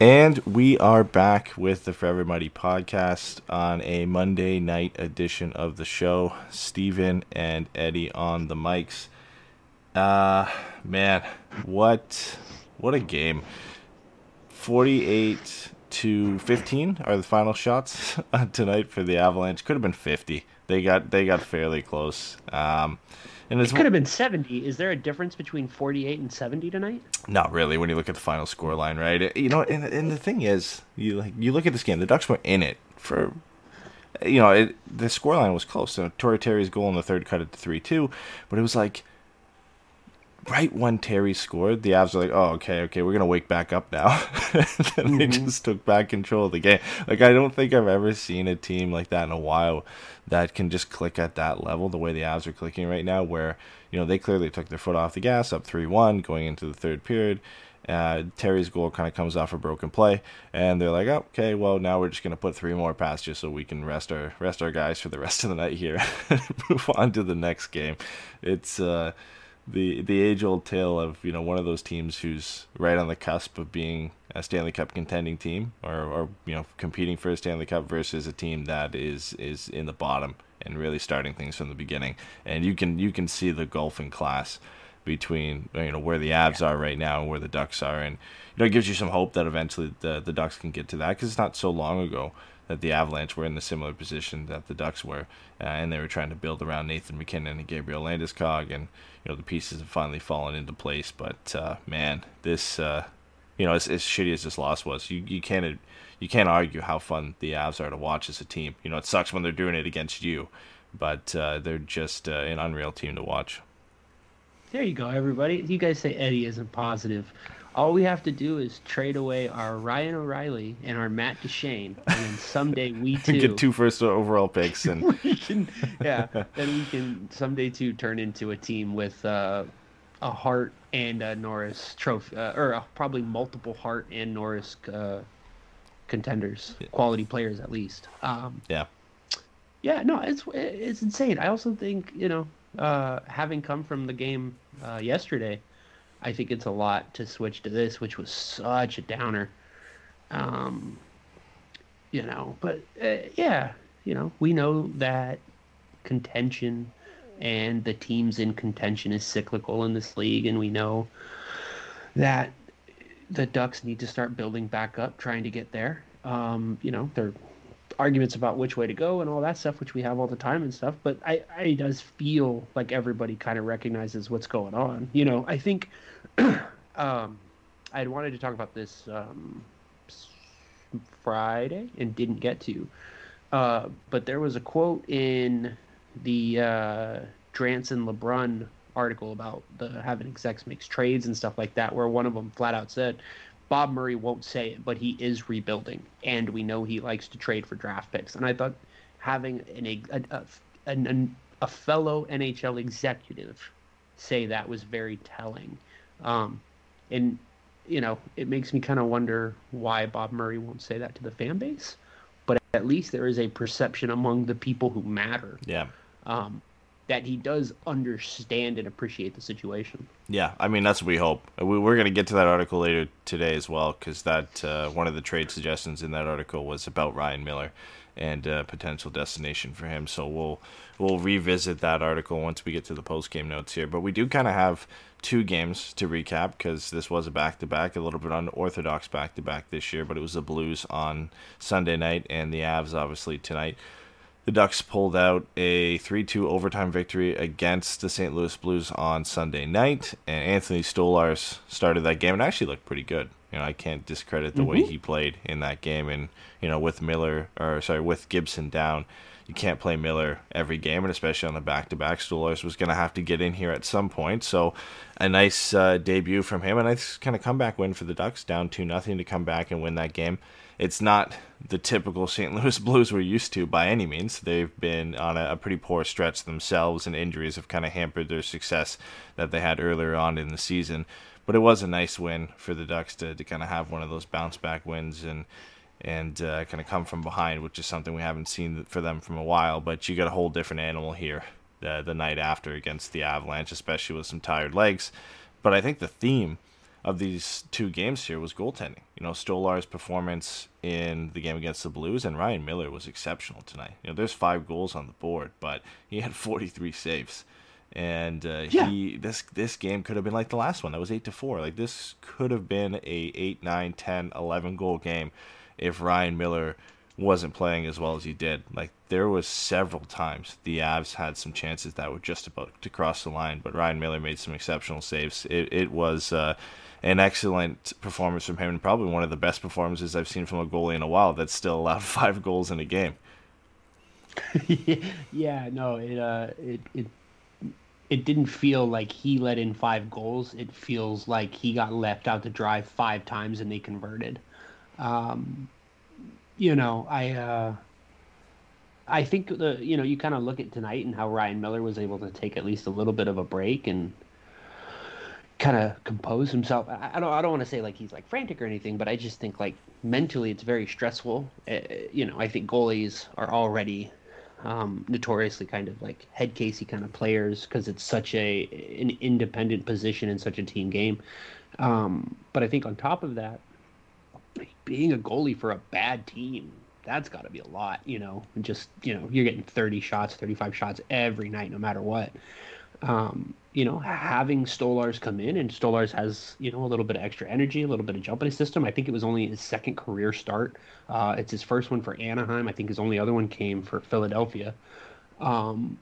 And we are back with the Forever Mighty podcast on a Monday night edition of the show. Steven and Eddie on the mics. Uh man, what what a game. 48 to 15 are the final shots tonight for the Avalanche. Could have been 50. They got they got fairly close. Um and It could have been 70. Is there a difference between 48 and 70 tonight? Not really when you look at the final score line, right? You know, and, and the thing is, you like you look at this game. The Ducks were in it for, you know, it, the score line was close. So Troy Terry's goal in the third cut it to three two, but it was like right when Terry scored, the Avs were like, "Oh, okay, okay, we're gonna wake back up now." and they just took back control of the game. Like I don't think I've ever seen a team like that in a while that can just click at that level the way the Avs are clicking right now. Where you know they clearly took their foot off the gas, up three one going into the third period. Uh, Terry's goal kind of comes off a broken play, and they're like, oh, "Okay, well now we're just gonna put three more past you so we can rest our rest our guys for the rest of the night here, move on to the next game." It's uh, the the age old tale of you know one of those teams who's right on the cusp of being a Stanley Cup contending team or, or you know competing for a Stanley Cup versus a team that is is in the bottom and really starting things from the beginning. And you can you can see the gulf in class between you know where the Avs are right now and where the Ducks are, and you know it gives you some hope that eventually the the Ducks can get to that because it's not so long ago that the Avalanche were in the similar position that the Ducks were, uh, and they were trying to build around Nathan MacKinnon and Gabriel Landeskog, and you know the pieces have finally fallen into place. But uh, man, this uh, you know as, as shitty as this loss was, you you can't you can't argue how fun the Avs are to watch as a team. You know it sucks when they're doing it against you, but uh, they're just uh, an unreal team to watch. There you go, everybody. You guys say Eddie isn't positive. All we have to do is trade away our Ryan O'Reilly and our Matt Duchene, and then someday we too Get two first overall picks and can, yeah, then we can someday too turn into a team with uh, a Hart and a Norris trophy, uh, or uh, probably multiple Hart and Norris uh, contenders, quality players at least. Um, yeah. yeah, no, it's it's insane. I also think you know, uh, having come from the game uh, yesterday, I think it's a lot to switch to this, which was such a downer. Um, you know, but uh, yeah, you know, we know that contention and the teams in contention is cyclical in this league, and we know that the Ducks need to start building back up, trying to get there. Um, you know, there are arguments about which way to go and all that stuff, which we have all the time and stuff. But I, I does feel like everybody kind of recognizes what's going on. You know, I think um, I had wanted to talk about this um, Friday and didn't get to. Uh, but there was a quote in the uh, Dranson LeBrun article about the having execs makes trades and stuff like that, where one of them flat out said, Bob Murray won't say it, but he is rebuilding, and we know he likes to trade for draft picks. And I thought having an, a, a, an, a fellow NHL executive say that was very telling. Um, and, you know, it makes me kind of wonder why Bob Murray won't say that to the fan base. But at least there is a perception among the people who matter Yeah. um, that he does understand and appreciate the situation. Yeah, I mean that's what we hope. We, we're going to get to that article later today as well, because that uh, one of the trade suggestions in that article was about Ryan Miller and uh, potential destination for him. So we'll we'll revisit that article once we get to the post game notes here. But we do kind of have two games to recap because this was a back to back, a little bit unorthodox back to back this year. But it was the Blues on Sunday night and the Avs obviously tonight. The Ducks pulled out a 3 2 overtime victory against the St. Louis Blues on Sunday night, and Anthony Stolarz started that game and actually looked pretty good. You know, I can't discredit the way he played in that game, and you know, with Miller or sorry, with Gibson down, you can't play Miller every game, and especially on the back to back. Stolarz was going to have to get in here at some point, so a nice uh, debut from him, a nice kind of comeback win for the Ducks, down two nothing to come back and win that game it's not the typical St. Louis Blues we're used to by any means. They've been on a, a pretty poor stretch themselves, and injuries have kind of hampered their success that they had earlier on in the season. But it was a nice win for the Ducks to, to kind of have one of those bounce back wins and and uh, kind of come from behind, which is something we haven't seen for them from a while. But you got a whole different animal here the, the night after against the Avalanche, especially with some tired legs. But I think the theme of these two games here was goaltending. You know, Stolarz's performance in the game against the Blues and Ryan Miller was exceptional tonight. You know, there's five goals on the board, but he had 43 saves. And uh, Yeah. he this this game could have been like the last one. That was 8 to 4. Like this could have been a 8, 9, 10, 11 goal game if Ryan Miller wasn't playing as well as he did. Like there was several times the Avs had some chances that were just about to cross the line, but Ryan Miller made some exceptional saves. It it was uh, an excellent performance from him, and probably one of the best performances I've seen from a goalie in a while. That still allowed five goals in a game. yeah, no, it uh, it it it didn't feel like he let in five goals. It feels like he got left out to dry five times and they converted. Um, you know, I uh, I think the you know you kind of look at tonight and how Ryan Miller was able to take at least a little bit of a break and kind of compose himself. I, I don't I don't want to say like he's like frantic or anything, but I just think like mentally it's very stressful. Uh, you know, I think goalies are already um, notoriously kind of like head casey kind of players because it's such a an independent position in such a team game. Um, but I think on top of that, being a goalie for a bad team, that's got to be a lot. You know, and just you know you're getting 30 shots, 35 shots every night, no matter what. Um, you know, having Stolarz come in and Stolarz has, you know, a little bit of extra energy, a little bit of jump in his system. I think it was only his second career start. Uh, it's his first one for Anaheim. I think his only other one came for Philadelphia. Um,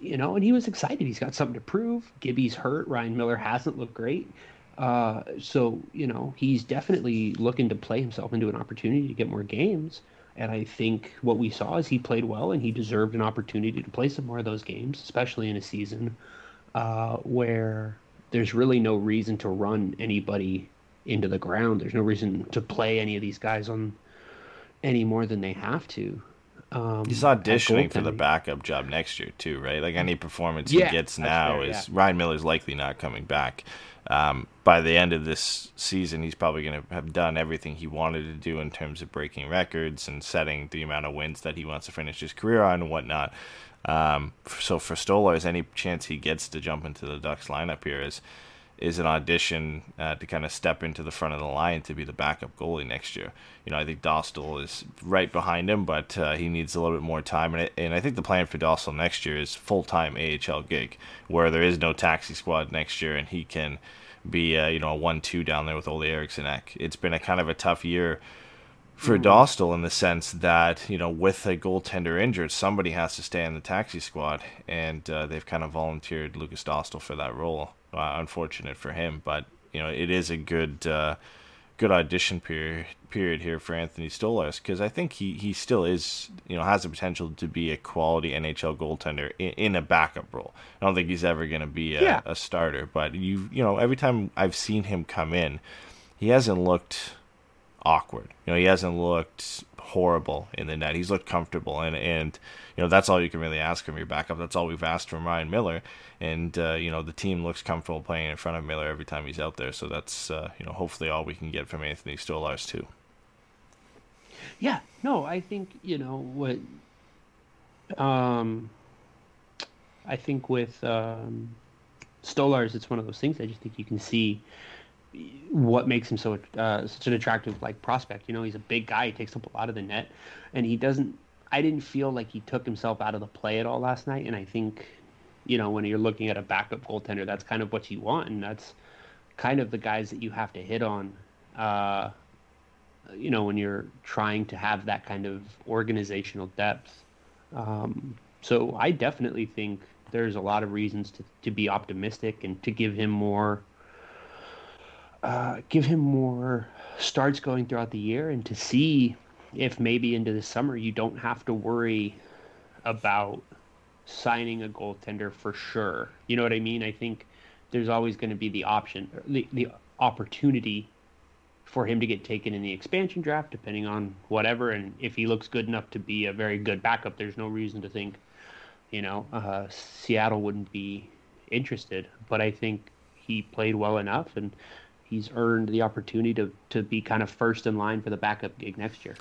you know, and he was excited. He's got something to prove. Gibby's hurt. Ryan Miller hasn't looked great. Uh, so, you know, he's definitely looking to play himself into an opportunity to get more games. And I think what we saw is he played well and he deserved an opportunity to play some more of those games, especially in a season uh, where there's really no reason to run anybody into the ground. There's no reason to play any of these guys on any more than they have to. Um, He's auditioning for the backup job next year too, right? Like any performance Yeah, he gets now fair, is yeah. Ryan Miller's likely not coming back. Um, by the end of this season, he's probably going to have done everything he wanted to do in terms of breaking records and setting the amount of wins that he wants to finish his career on and whatnot. Um, so for Stolarz, any chance he gets to jump into the Ducks lineup here is is an audition uh, to kind of step into the front of the line to be the backup goalie next year. You know, I think Dostal is right behind him, but uh, he needs a little bit more time. And, it, and I think the plan for Dostal next year is full time AHL gig, where there is no taxi squad next year, and he can be uh, you know a one two down there with Olle Eriksson. It's been a kind of a tough year for Dostal in the sense that you know with a goaltender injured, somebody has to stay in the taxi squad, and uh, they've kind of volunteered Lukas Dostal for that role. Uh, unfortunate for him, but you know it is a good uh, good audition period period here for Anthony Stolarz because I think he, he still is you know has the potential to be a quality NHL goaltender in, in a backup role. I don't think he's ever going to be a, Yeah. a starter, but you you know every time I've seen him come in, he hasn't looked awkward. You know, he hasn't looked horrible in the net. He's looked comfortable, and and you know that's all you can really ask from your backup. That's all we've asked from Ryan Miller, and uh, you know the team looks comfortable playing in front of Miller every time he's out there. So that's uh, you know hopefully all we can get from Anthony Stolarz too. Yeah, no, I think you know what. Um, I think with um, Stolarz, it's one of those things. I just think you can see what makes him so uh, such an attractive like prospect. You know, he's a big guy. He takes up a lot of the net, and he doesn't. I didn't feel like he took himself out of the play at all last night. And I think, you know, when you're looking at a backup goaltender, that's kind of what you want, and that's kind of the guys that you have to hit on. Uh, you know, when you're trying to have that kind of organizational depth. Um, so I definitely think there's a lot of reasons to, to be optimistic and to give him more uh, give him more starts going throughout the year and to see if maybe into the summer you don't have to worry about signing a goaltender for sure. You know what I mean? I think there's always going to be the option, the, the opportunity for him to get taken in the expansion draft, depending on whatever. And if he looks good enough to be a very good backup, there's no reason to think, you know, uh, Seattle wouldn't be interested. But I think he played well enough, and he's earned the opportunity to to be kind of first in line for the backup gig next year.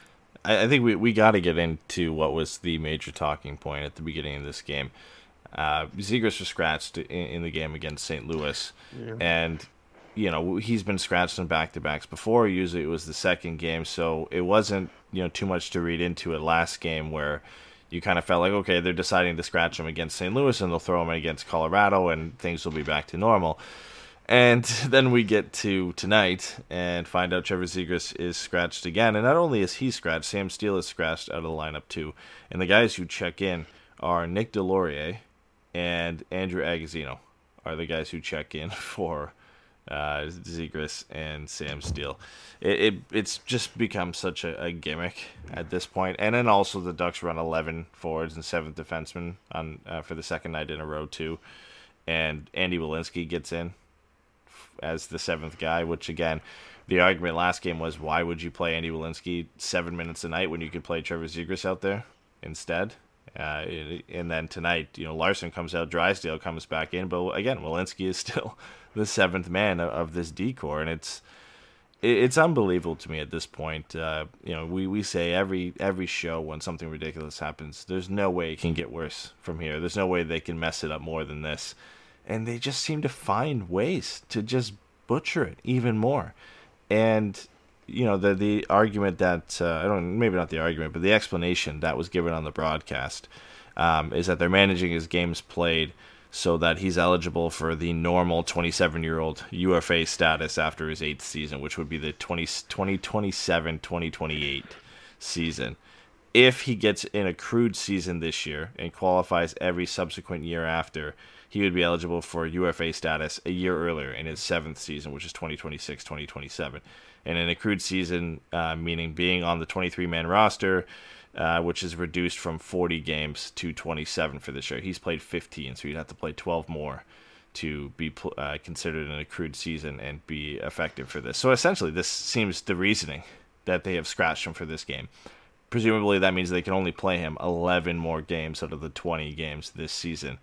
I, I think we we got to get into what was the major talking point at the beginning of this game. Uh, Zegras was scratched in, in, the game against St. Louis, yeah. and you know he's been scratched in back to backs before. Usually it was the second game, so it wasn't you know too much to read into it last game where you kind of felt like okay they're deciding to scratch him against St. Louis and they'll throw him against Colorado and things will be back to normal. And then we get to tonight and find out Trevor Zegras is scratched again. And not only is he scratched, Sam Steele is scratched out of the lineup too. And the guys who check in are Nick Deslauriers and Andrew Agozzino are the guys who check in for uh, and Sam Steele. It, it, it's just become such a, a, gimmick at this point. And then also the Ducks run 11 forwards and seventh defenseman on uh, for the second night in a row too. And Andy Welinski gets in as the seventh guy, which again, the argument last game was why would you play Andy Welinski seven minutes a night when you could play Trevor Zegras out there instead? Uh, and then tonight, you know, Larsson comes out, Drysdale comes back in, but again, Welinski is still the seventh man of, of this decor, and it's it's unbelievable to me at this point. Uh, you know, we, we say every every show when something ridiculous happens, there's no way it can get worse from here. There's no way they can mess it up more than this, and they just seem to find ways to just butcher it even more. And you know the the argument that uh, I don't maybe not the argument, but the explanation that was given on the broadcast um, is that they're managing his games played so that he's eligible for the normal 27 year old UFA status after his eighth season, which would be the 20, 2027 2028 season. If he gets an accrued season this year and qualifies every subsequent year after, he would be eligible for UFA status a year earlier in his seventh season, which is 2026 2027 and an accrued season, uh, meaning being on the 23 man roster, uh, which is reduced from 40 games to 27 for this year. He's played 15, so he'd have to play 12 more to be uh, considered an accrued season and be effective for this. So essentially, this seems the reasoning that they have scratched him for this game. Presumably, that means they can only play him 11 more games out of the 20 games this season.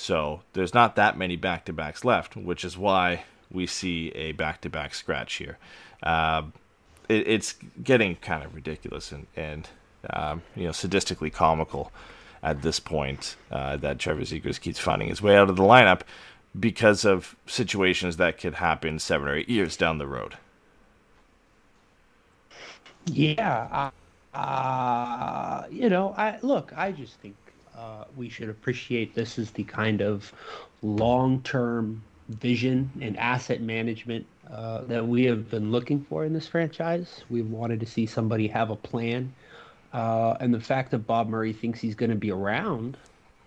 So there's not that many back to backs left, which is why we see a back to back scratch here. Uh, it, it's getting kind of ridiculous and, and um, you know, sadistically comical at this point uh, that Trevor Zegras keeps finding his way out of the lineup because of situations that could happen seven or eight years down the road. Yeah, uh, uh, you know, I look. I just think uh, we should appreciate this as the kind of long-term vision and asset management uh, that we have been looking for in this franchise. We've wanted to see somebody have a plan. Uh, and the fact that Bob Murray thinks he's going to be around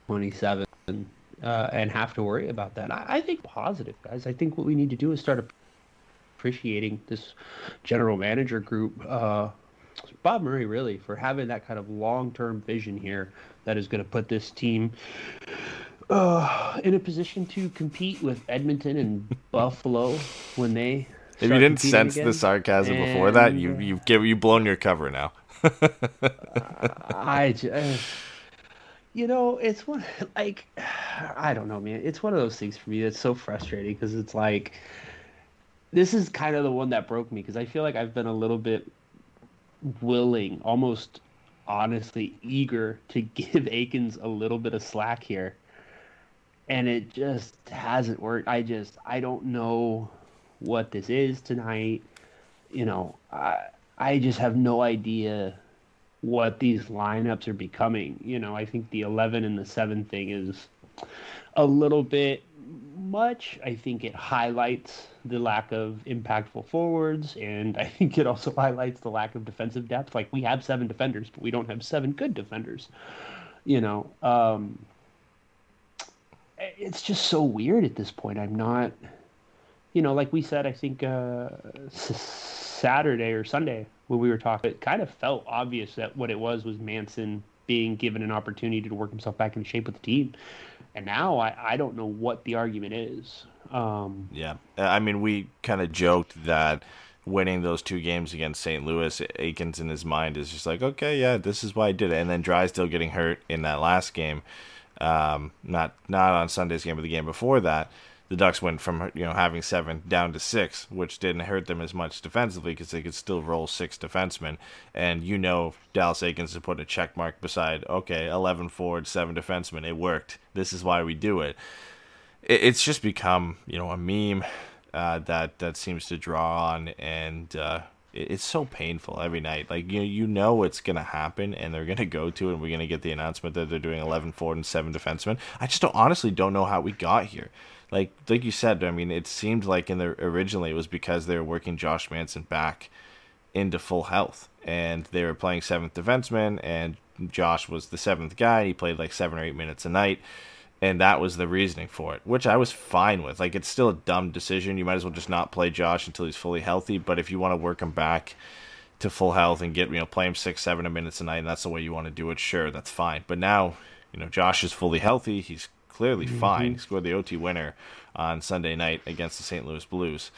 27 uh, and have to worry about that, I, I, think positive, guys. I think what we need to do is start appreciating this general manager group, uh, Bob Murray, really, for having that kind of long term vision here that is going to put this team uh, in a position to compete with Edmonton and Buffalo when they. If you didn't sense again. the sarcasm and, before that, you you've give you blown your cover now. uh, I just, you know, it's one like I don't know, man. It's one of those things for me that's so frustrating because it's like this is kind of the one that broke me because I feel like I've been a little bit willing, almost honestly eager to give Eakins a little bit of slack here and it just hasn't worked. I just I don't know what this is tonight. You know, I I just have no idea what these lineups are becoming. You know, I think the 11 and the 7 thing is a little bit much. I think it highlights the lack of impactful forwards, and I think it also highlights the lack of defensive depth. Like we have seven defenders, but we don't have seven good defenders. You know, um, it's just so weird at this point. I'm not, you know, like we said, I think uh, Saturday or Sunday when we were talking, it kind of felt obvious that what it was was Manson being given an opportunity to work himself back into shape with the team. And now I, I don't know what the argument is. Um, Yeah, I mean, we kind of joked that winning those two games against St. Louis, Eakins in his mind is just like, okay, yeah, this is why I did it. And then Drysdale getting hurt in that last game, um, not not on Sunday's game, but the game before that, the Ducks went from you know having seven down to six, which didn't hurt them as much defensively because they could still roll six defensemen. And you know, Dallas Eakins has put a check mark beside, okay, eleven forward, seven defensemen, it worked. This is why we do it it, it's just become you know a meme uh, that that seems to draw on, and uh, it, it's so painful every night. Like you you know it's gonna happen, and they're gonna go to it, and we're gonna get the announcement that they're doing eleven forward and seven defensemen. I just don't honestly don't know how we got here. Like like you said, I mean, it seemed like in the originally it was because they were working Josh Manson back into full health, and they were playing seventh defenseman, and Josh was the seventh guy. He played like seven or eight minutes a night and that was the reasoning for it, which I was fine with. Like it's still a dumb decision. You might as well just not play Josh until he's fully healthy. But if you want to work him back to full health and get you know play him six, seven minutes a night, and that's the way you want to do it, sure, that's fine. But now, you know, Josh is fully healthy. He's clearly mm-hmm. fine. He scored the OT winner on Sunday night against the St. Louis Blues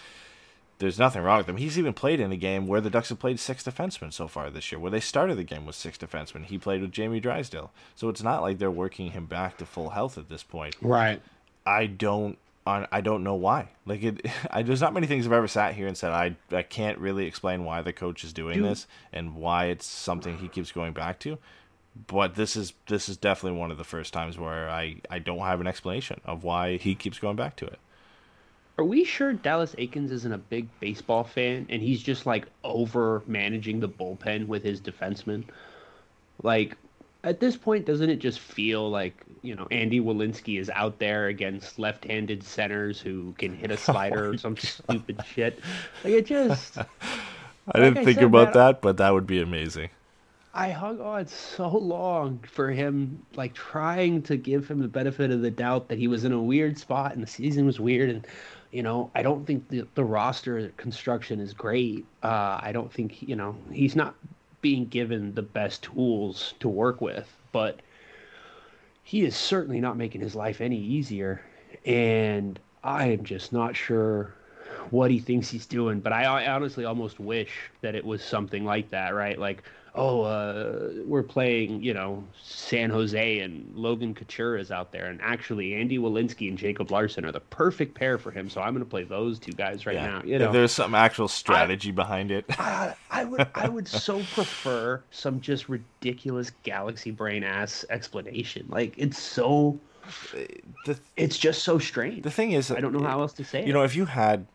there's nothing wrong with him. He's even played in a game where the Ducks have played six defensemen so far this year, where they started the game with six defensemen. He played with Jamie Drysdale. So it's not like they're working him back to full health at this point. right. I don't on I don't know why. Like it I, there's not many things I've ever sat here and said I I can't really explain why the coach is doing Dude. this and why it's something he keeps going back to. But this is this is definitely one of the first times where I I don't have an explanation of why he keeps going back to it. Are we sure Dallas Eakins isn't a big baseball fan and he's just like over managing the bullpen with his defensemen? Like, at this point, doesn't it just feel like, you know, Andy Welinski is out there against left handed centers who can hit a slider or oh some stupid shit? Like, it just. I didn't I think said, about man, that, but that would be amazing. I hung on so long for him, like trying to give him the benefit of the doubt that he was in a weird spot and the season was weird. And, you know, I don't think the, the roster construction is great. Uh, I don't think, you know, he's not being given the best tools to work with, but he is certainly not making his life any easier. And I am just not sure what he thinks he's doing. But I, I honestly almost wish that it was something like that, right? Like, oh, uh, we're playing, you know, San Jose and Logan Couture is out there. And actually, Andy Welinski and Jacob Larsson are the perfect pair for him. So I'm going to play those two guys right now. You if know, there's some actual strategy behind it. I, I would I would so prefer some just ridiculous galaxy brain ass explanation. Like it's so the, it's just so strange. the thing is, I don't know how else to say it. You know, if you had,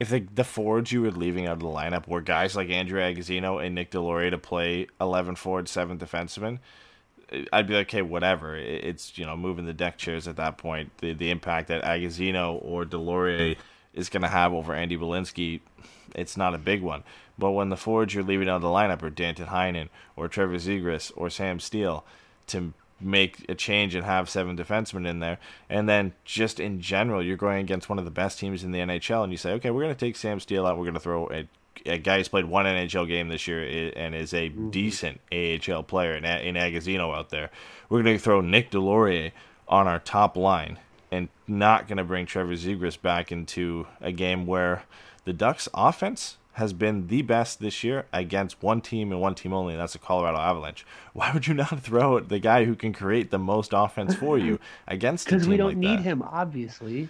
if the the forwards you were leaving out of the lineup were guys like Andrew Agozzino and Nick Deslauriers to play eleven forward, seven defensemen, I'd be like, okay, whatever. It's you know moving the deck chairs at that point. The the impact that Agazino or Deloria is going to have over Andy Welinski, it's not a big one. But when the forwards you're leaving out of the lineup are Danton Heinen or Trevor Zegras or Sam Steele, to make a change and have seven defensemen in there, and then just in general, you're going against one of the best teams in the NHL, and you say, okay, we're going to take Sam Steele out. We're going to throw a, a guy who's played one NHL game this year and is a mm-hmm. decent AHL player in, in Agozzino out there. We're going to throw Nick Deslauriers on our top line and not going to bring Trevor Zegras back into a game where the Ducks' offense has been the best this year against one team and one team only, and that's the Colorado Avalanche. Why would you not throw the guy who can create the most offense for you against a because we don't like need that? him, obviously.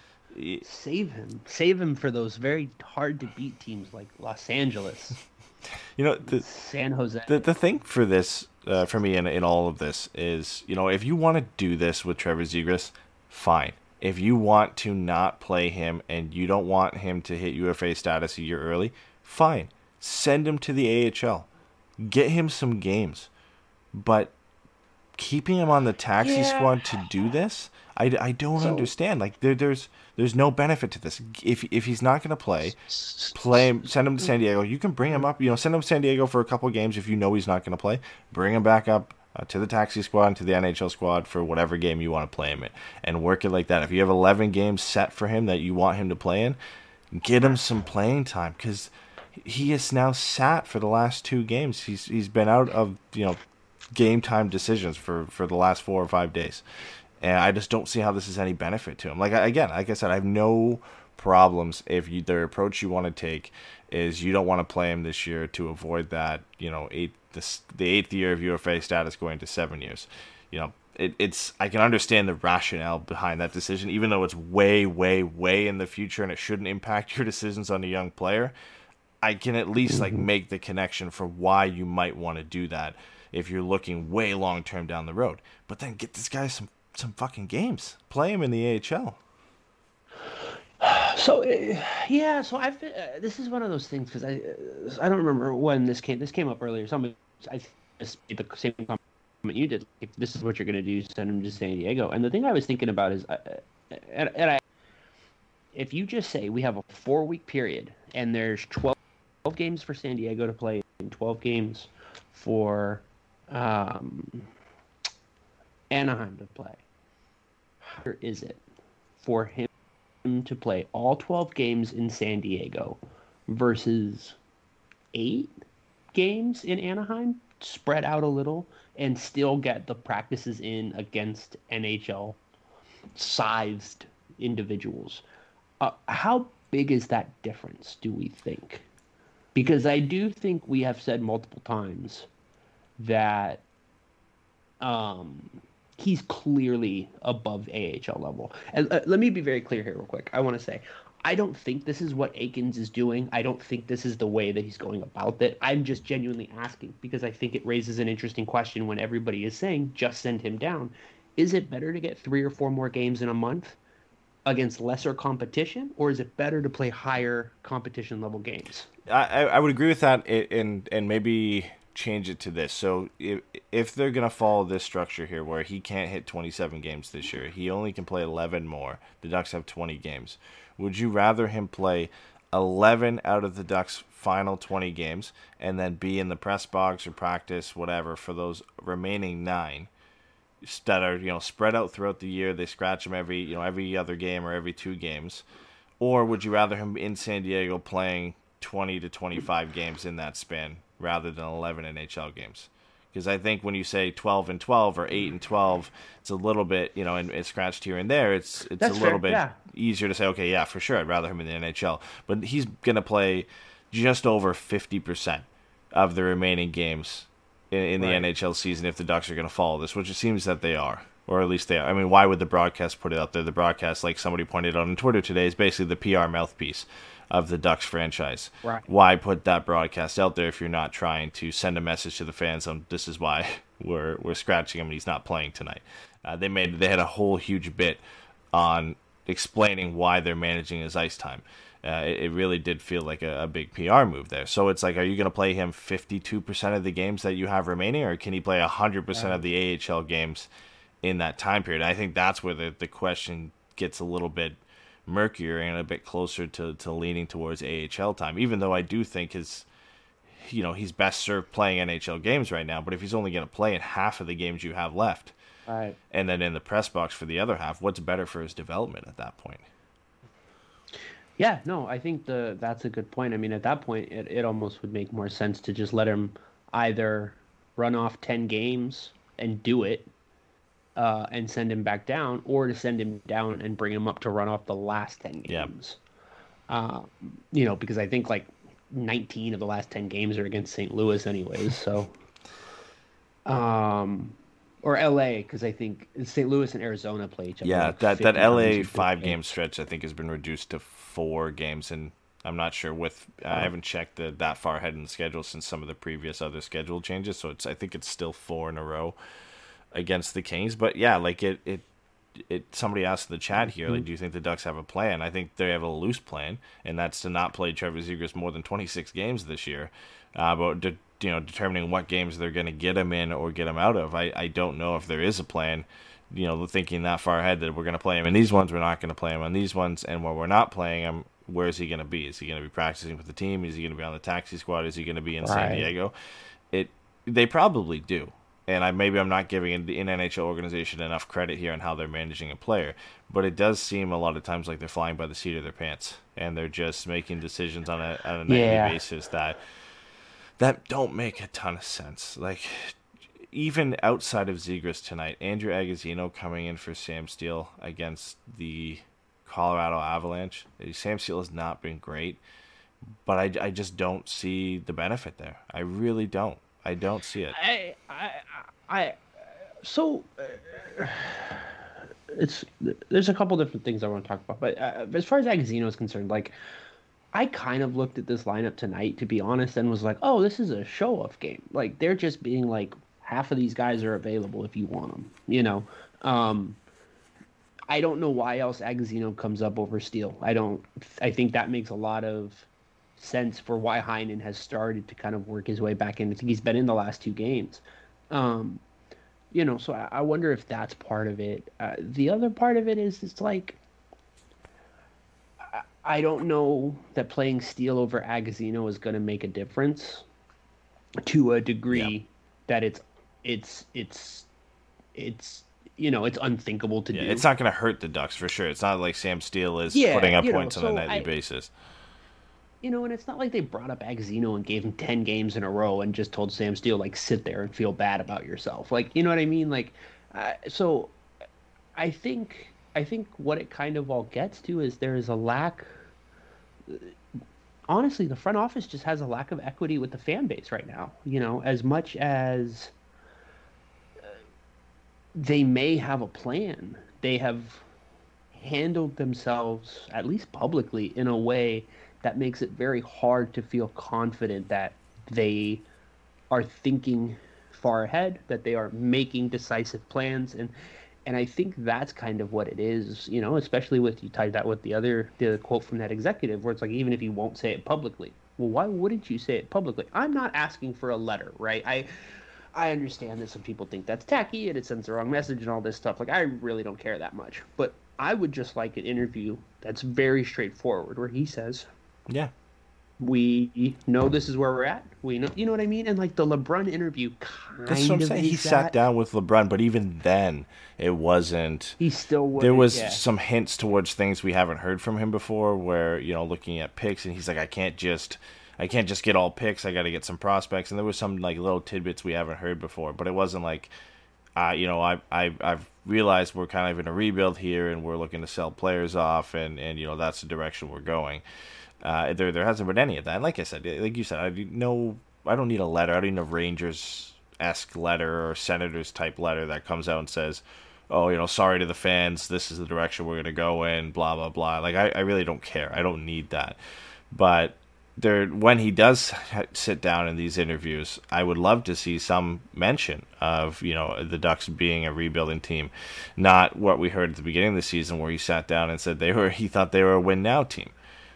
Save him. Save him for those very hard to beat teams like Los Angeles, You know, the, San Jose. the the thing for this uh, for me in in all of this is you know if you want to do this with Trevor Zegras, fine, If you want to not play him and you don't want him to hit UFA status a year early, fine. Send him to the AHL. Get him some games. But keeping him on the taxi Yeah. squad to do this, I, I don't So- understand. Like there, there's there's no benefit to this. If if he's not going to play, play him, send him to San Diego. You can bring him up. You know, send him to San Diego for a couple games if you know he's not going to play. Bring him back up uh, to the taxi squad and to the NHL squad for whatever game you want to play him in, and work it like that. If you have 11 games set for him that you want him to play in, get him some playing time because he is now sat for the last two games. He's he's been out of you know game time decisions for for the last four or five days, and I just don't see how this is any benefit to him. Like again, like I said, I have no problems if you the approach you want to take is you don't want to play him this year to avoid that you know eight the eighth year of UFA status going to seven years. You know, it, it's I can understand the rationale behind that decision, even though it's way, way, way in the future and it shouldn't impact your decisions on a young player. I can at least like make the connection for why you might want to do that if you're looking way long term down the road. But then get this guy some some fucking games. Play him in the AHL. So uh, yeah, so I've been, uh, this is one of those things because I uh, I don't remember when this came this came up earlier. Somebody I just made the same comment you did. If this is what you're gonna do, send him to San Diego. And the thing I was thinking about is, uh, and, and I, if you just say we have a four week period and there's 12, 12 games for San Diego to play and 12 games for um, Anaheim to play, or is it for him? to play all 12 games in San Diego versus eight games in Anaheim, spread out a little, and still get the practices in against NHL sized individuals. Uh, how big is that difference, do we think? Because I do think we have said multiple times that um, he's clearly above AHL level. And uh, let me be very clear here, real quick. I want to say, I don't think this is what Eakins is doing. I don't think this is the way that he's going about it. I'm just genuinely asking because I think it raises an interesting question when everybody is saying just send him down. Is it better to get three or four more games in a month against lesser competition, or is it better to play higher competition level games? I, I would agree with that, and and maybe change it to this. So if if they're gonna follow this structure here, where he can't hit 27 games this year, he only can play 11 more. The Ducks have 20 games. Would you rather him play 11 out of the Ducks' final 20 games and then be in the press box or practice, whatever, for those remaining nine? That are you know spread out throughout the year. They scratch him every you know every other game or every two games, or would you rather him in San Diego playing twenty to twenty five games in that span rather than eleven NHL games? Because I think when you say twelve and twelve or eight and twelve, it's a little bit you know and it's scratched here and there. It's it's That's a little fair, bit yeah. easier to say okay yeah for sure I'd rather him in the NHL, but he's gonna play just over fifty percent of the remaining games in, in the Right. NHL season if the Ducks are going to follow this, which it seems that they are, or at least they are. I mean, why would the broadcast put it out there? The broadcast, like somebody pointed out on Twitter today, is basically the PR mouthpiece of the Ducks franchise. Right. Why put that broadcast out there if you're not trying to send a message to the fans on this is why we're we're scratching him and he's not playing tonight? Uh, they made they had a whole huge bit on explaining why they're managing his ice time. Uh, it, it really did feel like a, a big PR move there. So it's like, are you going to play him 52% of the games that you have remaining, or can he play 100% of the AHL games in that time period? I think that's where the, the question gets a little bit murkier and a bit closer to, to leaning towards AHL time, even though I do think his you know he's best served playing NHL games right now. But if he's only going to play in half of the games you have left, Right. and then in the press box for the other half, what's better for his development at that point? Yeah, no, I think the that's a good point. I mean, at that point, it, it almost would make more sense to just let him either run off 10 games and do it uh, and send him back down, or to send him down and bring him up to run off the last 10 Yeah. games. Um, you know, because I think like 19 of the last 10 games are against St. Louis, anyways. So, um, or LA, because I think St. Louis and Arizona play each other. Yeah, like that that LA five game stretch I think has been reduced to four games, and I'm not sure with I haven't checked the, that far ahead in the schedule since some of the previous other schedule changes. So it's I think it's still four in a row against the Kings. But yeah, like it it it somebody asked in the chat here, Mm-hmm. like, do you think the Ducks have a plan? I think they have a loose plan, and that's to not play Trevor Zegras more than 26 games this year. Uh, but de- you know, determining what games they're going to get him in or get him out of, I, I don't know if there is a plan. You know, thinking that far ahead that we're going to play him in these ones, we're not going to play him on these ones, and when we're not playing him, where is he going to be? Is he going to be practicing with the team? Is he going to be on the taxi squad? Is he going to be in San Diego? It they probably do, and I maybe I'm not giving an an NHL organization enough credit here on how they're managing a player, but it does seem a lot of times like they're flying by the seat of their pants, and they're just making decisions on a on a nightly Yeah. basis that that don't make a ton of sense. Like even outside of Zegras tonight, Andrew Agozzino coming in for Sam Steele against the Colorado Avalanche. Sam Steele has not been great, but I, I just don't see the benefit there. I really don't. I don't see it. I, I, I, so uh, it's there's a couple different things I want to talk about, but uh, as far as Agozzino is concerned, like I kind of looked at this lineup tonight, to be honest, and was like, oh, this is a show off game. Like they're just being like, half of these guys are available if you want them, you know. Um, I don't know why else Agozzino comes up over Steele. I don't. I think that makes a lot of sense for why Heinen has started to kind of work his way back in. I think he's been in the last two games. Um, you know, so I, I wonder if that's part of it. Uh, the other part of it is it's like I, don't know that playing Steele over Agozzino is going to make a difference to a degree that it's it's it's it's you know it's unthinkable to Yeah, do. it's not going to hurt the Ducks for sure. It's not like Sam Steele is Yeah, putting up you know, points on a nightly I- basis. you know, and it's not like they brought up Agozzino and gave him ten games in a row and just told Sam Steele like sit there and feel bad about yourself. Like, you know what I mean? Like, uh, so I think I think what it kind of all gets to is there is a lack. Honestly, the front office just has a lack of equity with the fan base right now. You know, as much as uh, they may have a plan, they have handled themselves, at least publicly, in a way that makes it very hard to feel confident that they are thinking far ahead, that they are making decisive plans, and and I think that's kind of what it is, you know, especially with you tied that with the other the quote from that executive where it's like even if you won't say it publicly, well, why wouldn't you say it publicly? I'm not asking for a letter, right? I I understand that some people think that's tacky and it sends the wrong message and all this stuff. Like I really don't care that much, but I would just like an interview that's very straightforward where he says, Yeah. "We know this is where we're at. We know, you know what I mean." And like the LeBrun interview, kind That's what I'm of saying. He is sat down with LeBrun, but even then, it wasn't. He still there was yeah. some hints towards things we haven't heard from him before where you know looking at picks and he's like i can't just i can't just get all picks i got to get some prospects and there was some like little tidbits we haven't heard before but it wasn't like uh, you know I, I i've realized we're kind of in a rebuild here and we're looking to sell players off and and you know that's the direction we're going uh, there there hasn't been any of that like i said like you said i no i don't need a letter i don't need a rangers esque letter or senators type letter that comes out and says oh, you know, sorry to the fans, this is the direction we're going to go in, blah, blah, blah. Like, I, I really don't care. I don't need that. But there, when he does sit down in these interviews, I would love to see some mention of, you know, the Ducks being a rebuilding team. Not what we heard at the beginning of the season where he sat down and said they were, he thought they were a win now team.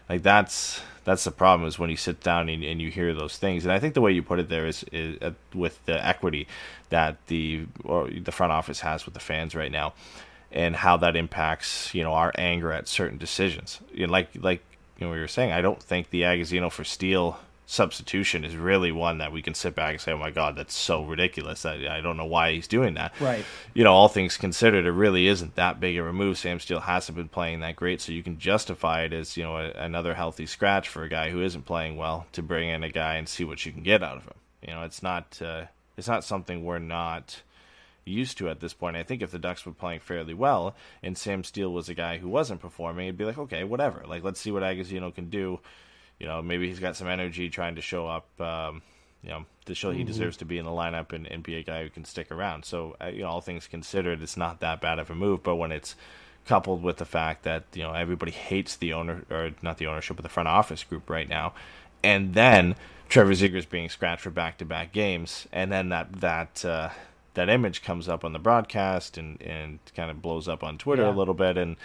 Like, that's. That's the problem is when you sit down and, and you hear those things, and I think the way you put it there is, is uh, with the equity that the the front office has with the fans right now, and how that impacts you know our anger at certain decisions. You know, like like you know we were saying, I don't think the Agozzino for Steele substitution is really one that we can sit back and say, oh my god, that's so ridiculous. I, I don't know why he's doing that. Right. You know, all things considered, it really isn't that big of a move. Sam Steele hasn't been playing that great, so you can justify it as you know a, another healthy scratch for a guy who isn't playing well to bring in a guy and see what you can get out of him. You know, it's not uh, it's not something we're not used to at this point. I think if the Ducks were playing fairly well and Sam Steele was a guy who wasn't performing, it'd be like, okay, whatever. Like, let's see what Agozzino can do. You know, maybe he's got some energy trying to show up, um, you know, to show he deserves to be in the lineup and, and be a guy who can stick around. So, uh, you know, all things considered, it's not that bad of a move. But when it's coupled with the fact that, you know, everybody hates the owner, or not the ownership, but the front office group right now, and then Trevor Zegras being scratched for back-to-back games, and then that that uh, that image comes up on the broadcast and and kind of blows up on Twitter Yeah. a little bit and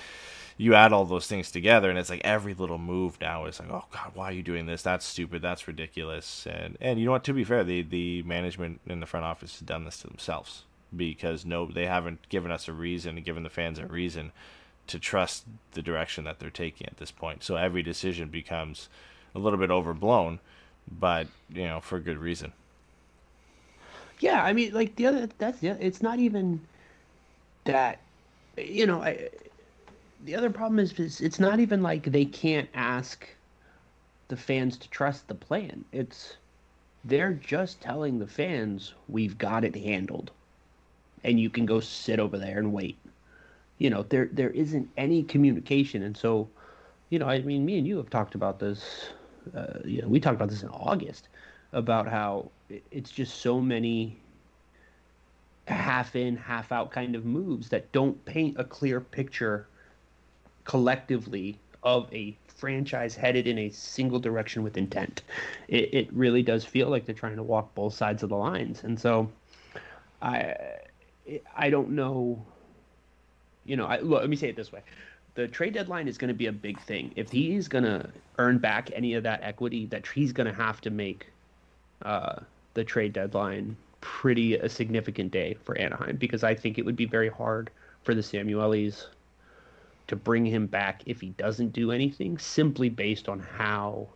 you add all those things together and it's like every little move now is like oh god why are you doing this? That's stupid. That's ridiculous. And and you know what? To be fair the the management in the front office has done this to themselves because no they haven't given us a reason given the fans a reason to trust the direction that they're taking at this point. So every decision becomes a little bit overblown but you know for good reason. Yeah, I mean, like the other that's yeah it's not even that you know, I the other problem is, is it's not even like they can't ask the fans to trust the plan. It's they're just telling the fans we've got it handled. And you can go sit over there and wait. You know, there there isn't any communication and so you know, I mean, me and you have talked about this. Uh, you know, we talked about this in August about how it's just so many half in, half out kind of moves that don't paint a clear picture collectively of a franchise headed in a single direction with intent. It, it really does feel like they're trying to walk both sides of the lines, and so I I don't know. You know, I, look, let me say it this way: the trade deadline is going to be a big thing. If he's going to earn back any of that equity, that he's going to have to make uh, the trade deadline pretty a significant day for Anaheim because I think it would be very hard for the Samuelis to bring him back if he doesn't do anything simply based on how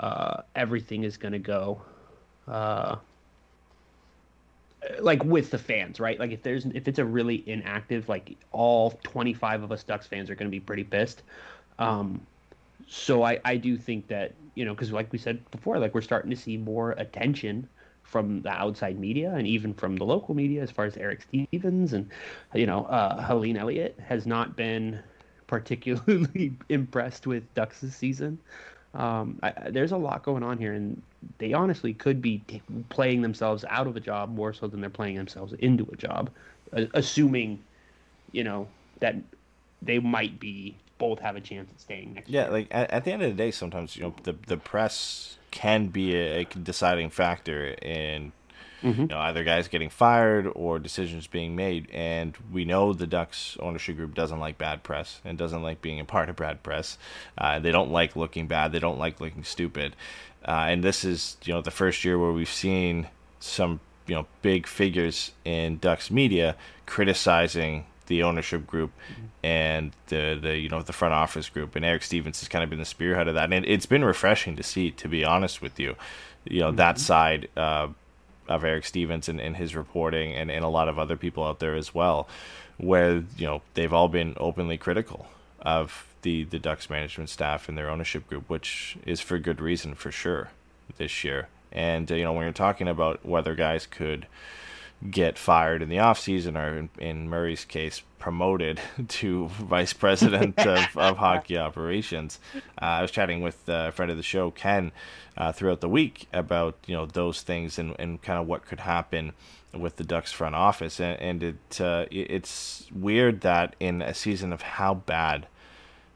uh, everything is going to go. Uh, like with the fans, right? Like if there's if it's a really inactive, like all 25 of us Ducks fans are going to be pretty pissed. Um, so I I do think that you know because like we said before, like we're starting to see more attention from the outside media and even from the local media as far as Eric Stephens and you know uh, Helene Elliott has not been particularly impressed with Ducks season. Um, I, there's a lot going on here, and they honestly could be t- playing themselves out of a job more so than they're playing themselves into a job, a- assuming, you know, that they might be both have a chance at staying next Yeah, year. like at, at the end of the day, sometimes you know the the press can be a, deciding factor in you know either guys getting fired or decisions being made. And we know the Ducks ownership group doesn't like bad press and doesn't like being a part of bad press. Uh, they don't like looking bad. They don't like looking stupid. Uh, and this is you know the first year where we've seen some you know big figures in Ducks media criticizing the ownership group and the the you know the front office group. And Eric Stephens has kind of been the spearhead of that. And it's been refreshing to see to be honest with you you know that side uh, of Eric Stephens and, and his reporting and, and a lot of other people out there as well where you know they've all been openly critical of the the Ducks management staff and their ownership group which is for good reason for sure this year. And uh, you know when you're talking about whether guys could get fired in the offseason or in, in Murray's case promoted to vice president of, of hockey operations. Uh, I was chatting with uh, a friend of the show, Ken, uh, throughout the week about you know those things and, and kind of what could happen with the Ducks front office, and, and it uh, it- it's weird that in a season of how bad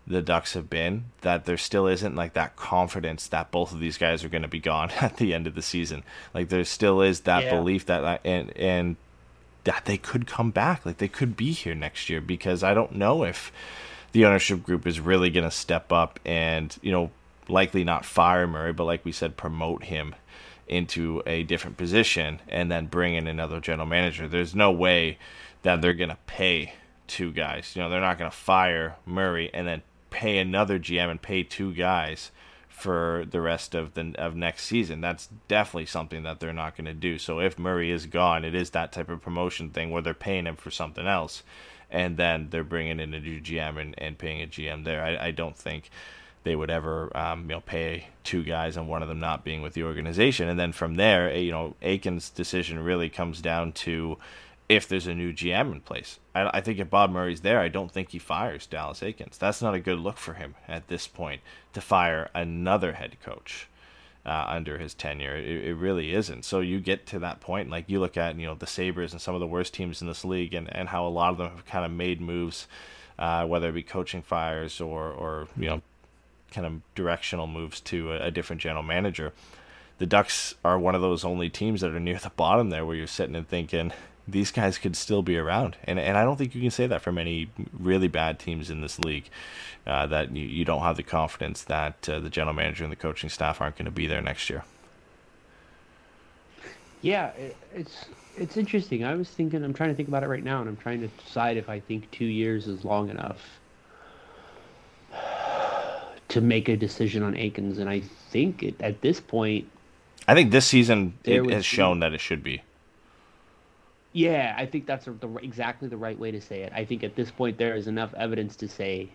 the Ducks have been, that there still isn't like that confidence that both of these guys are going to be gone at the end of the season. Like there still is that Yeah. belief that and and that they could come back, like they could be here next year because I don't know if the ownership group is really going to step up and you know likely not fire Murray, but like we said, promote him into a different position and then bring in another general manager. There's no way that they're going to pay two guys. You know, they're not going to fire Murray and then pay another GM and pay two guys for the rest of the of next season. That's definitely something that they're not going to do. So if Murray is gone, it is that type of promotion thing where they're paying him for something else, and then they're bringing in a new GM and, and paying a GM there. I, I don't think they would ever um, you know pay two guys and one of them not being with the organization. And then from there, you know, Eakins' decision really comes down to if there's a new GM in place. I, I think if Bob Murray's there, I don't think he fires Dallas Eakins. That's not a good look for him at this point to fire another head coach uh, under his tenure. It, it really isn't. So you get to that point, like you look at you know the Sabres and some of the worst teams in this league, and, and how a lot of them have kind of made moves, uh, whether it be coaching fires or or you know kind of directional moves to a, a different general manager. The Ducks are one of those only teams that are near the bottom there, where you're sitting and thinking, these guys could still be around. And and I don't think you can say that for many really bad teams in this league. Uh, that you, you don't have the confidence that uh, the general manager and the coaching staff aren't going to be there next year. Yeah, it, it's it's interesting. I was thinking, I'm trying to think about it right now, and I'm trying to decide if I think two years is long enough to make a decision on Eakins. And I think it, at this point, I think this season it has be- shown that it should be. Yeah, I think that's a, the, exactly the right way to say it. I think at this point, there is enough evidence to say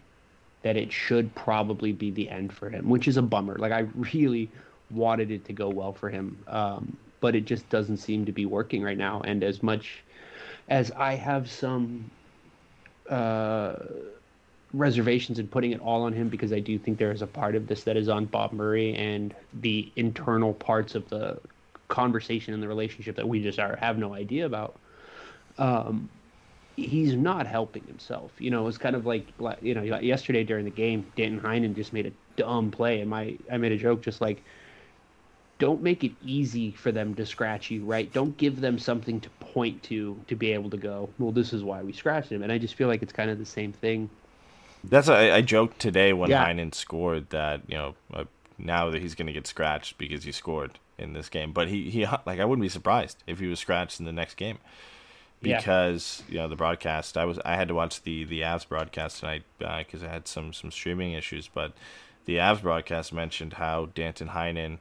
that it should probably be the end for him, which is a bummer. Like, I really wanted it to go well for him, um, but it just doesn't seem to be working right now. And as much as I have some uh, reservations in putting it all on him because I do think there is a part of this that is on Bob Murray and the internal parts of the conversation and the relationship that we just are have no idea about. Um, he's not helping himself. You know, it's kind of like you know yesterday during the game, Danton Heinen just made a dumb play, and my I made a joke just like. Don't make it easy for them to scratch you, right? Don't give them something to point to to be able to go. Well, this is why we scratched him, and I just feel like it's kind of the same thing. That's I, I joked today when Yeah. Heinen scored that you know uh, now that he's going to get scratched because he scored in this game, but he he like I wouldn't be surprised if he was scratched in the next game Yeah. because you know the broadcast I was I had to watch the the Avs broadcast tonight because I had some some streaming issues, but the Avs broadcast mentioned how Danton Heinen uh,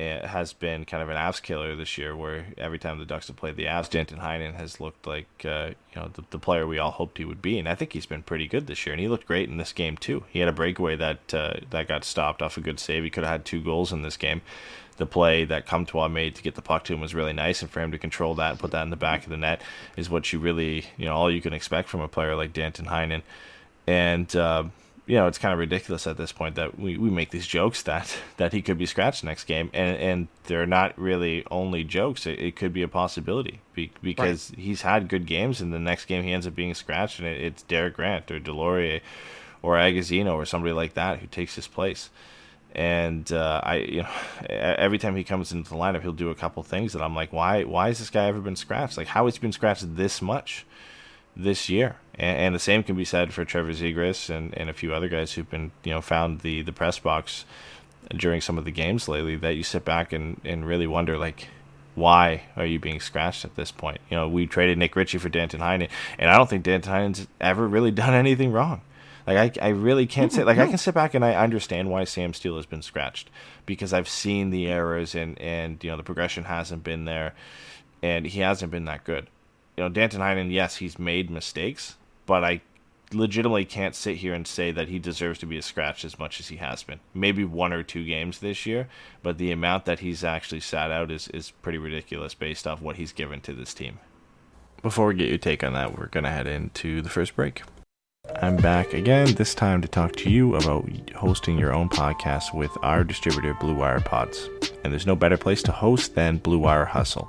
has been kind of an Avs killer this year, where every time the Ducks have played the Avs, Danton Heinen has looked like uh, you know the, the player we all hoped he would be, and I think he's been pretty good this year, and he looked great in this game too. He had a breakaway that uh, that got stopped off a good save. He could have had two goals in this game. The play that Comtois made to get the puck to him was really nice, and for him to control that and put that in the back of the net is what you really you know all you can expect from a player like Danton Heinen, and. Uh, you know, it's kind of ridiculous at this point that we, we make these jokes that, that he could be scratched next game, and and they're not really only jokes. It, it could be a possibility be, because he's had good games, and the next game he ends up being scratched, and it, it's Derek Grant or Deslauriers or Agozzino or somebody like that who takes his place. And uh, I, you know, every time he comes into the lineup, he'll do a couple things that I'm like, why? Why has this guy ever been scratched? Like, how has he been scratched this much? This year. And, and the same can be said for Trevor Zegras and, and a few other guys who've been, you know, found the, the press box during some of the games lately that you sit back and, and really wonder, like, why are you being scratched at this point? You know, we traded Nick Ritchie for Danton Heinen, and I don't think Danton Heinen's ever really done anything wrong. Like I, I really can't say like I can sit back and I understand why Sam Steel has been scratched because I've seen the errors and and you know the progression hasn't been there, and he hasn't been that good you know, Danton Heinen, yes, he's made mistakes, but I legitimately can't sit here and say that he deserves to be a scratch as much as he has been. Maybe one or two games this year, but the amount that he's actually sat out is, is pretty ridiculous based off what he's given to this team. Before we get your take on that, we're going to head into the first break. I'm back again, this time to talk to you about hosting your own podcast with our distributor, Blue Wire Pods. And there's no better place to host than Blue Wire Hustle.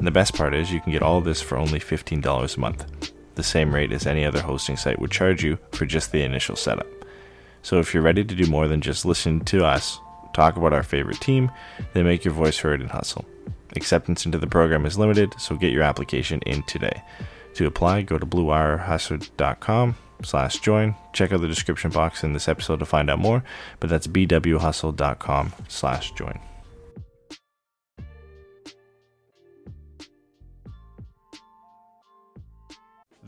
And the best part is you can get all this for only $15 a month, the same rate as any other hosting site would charge you for just the initial setup. So if you're ready to do more than just listen to us talk about our favorite team, then make your voice heard and hustle. Acceptance into the program is limited, so get your application in today. To apply, go to bluewirehustle.com slash join. Check out the description box in this episode to find out more, but that's bwhustle.com slash join.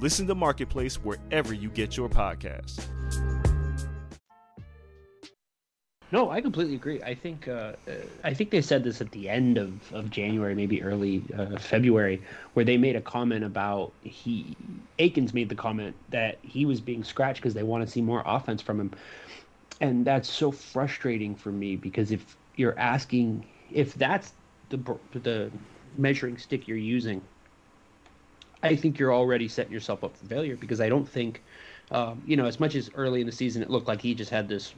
Listen to Marketplace wherever you get your podcasts. No, I completely agree. I think uh, uh, I think they said this at the end of, of January, maybe early uh, February, where they made a comment about he Eakins made the comment that he was being scratched because they want to see more offense from him, and that's so frustrating for me because if you're asking if that's the the measuring stick you're using, I think you're already setting yourself up for failure because I don't think, um, you know, as much as early in the season it looked like he just had this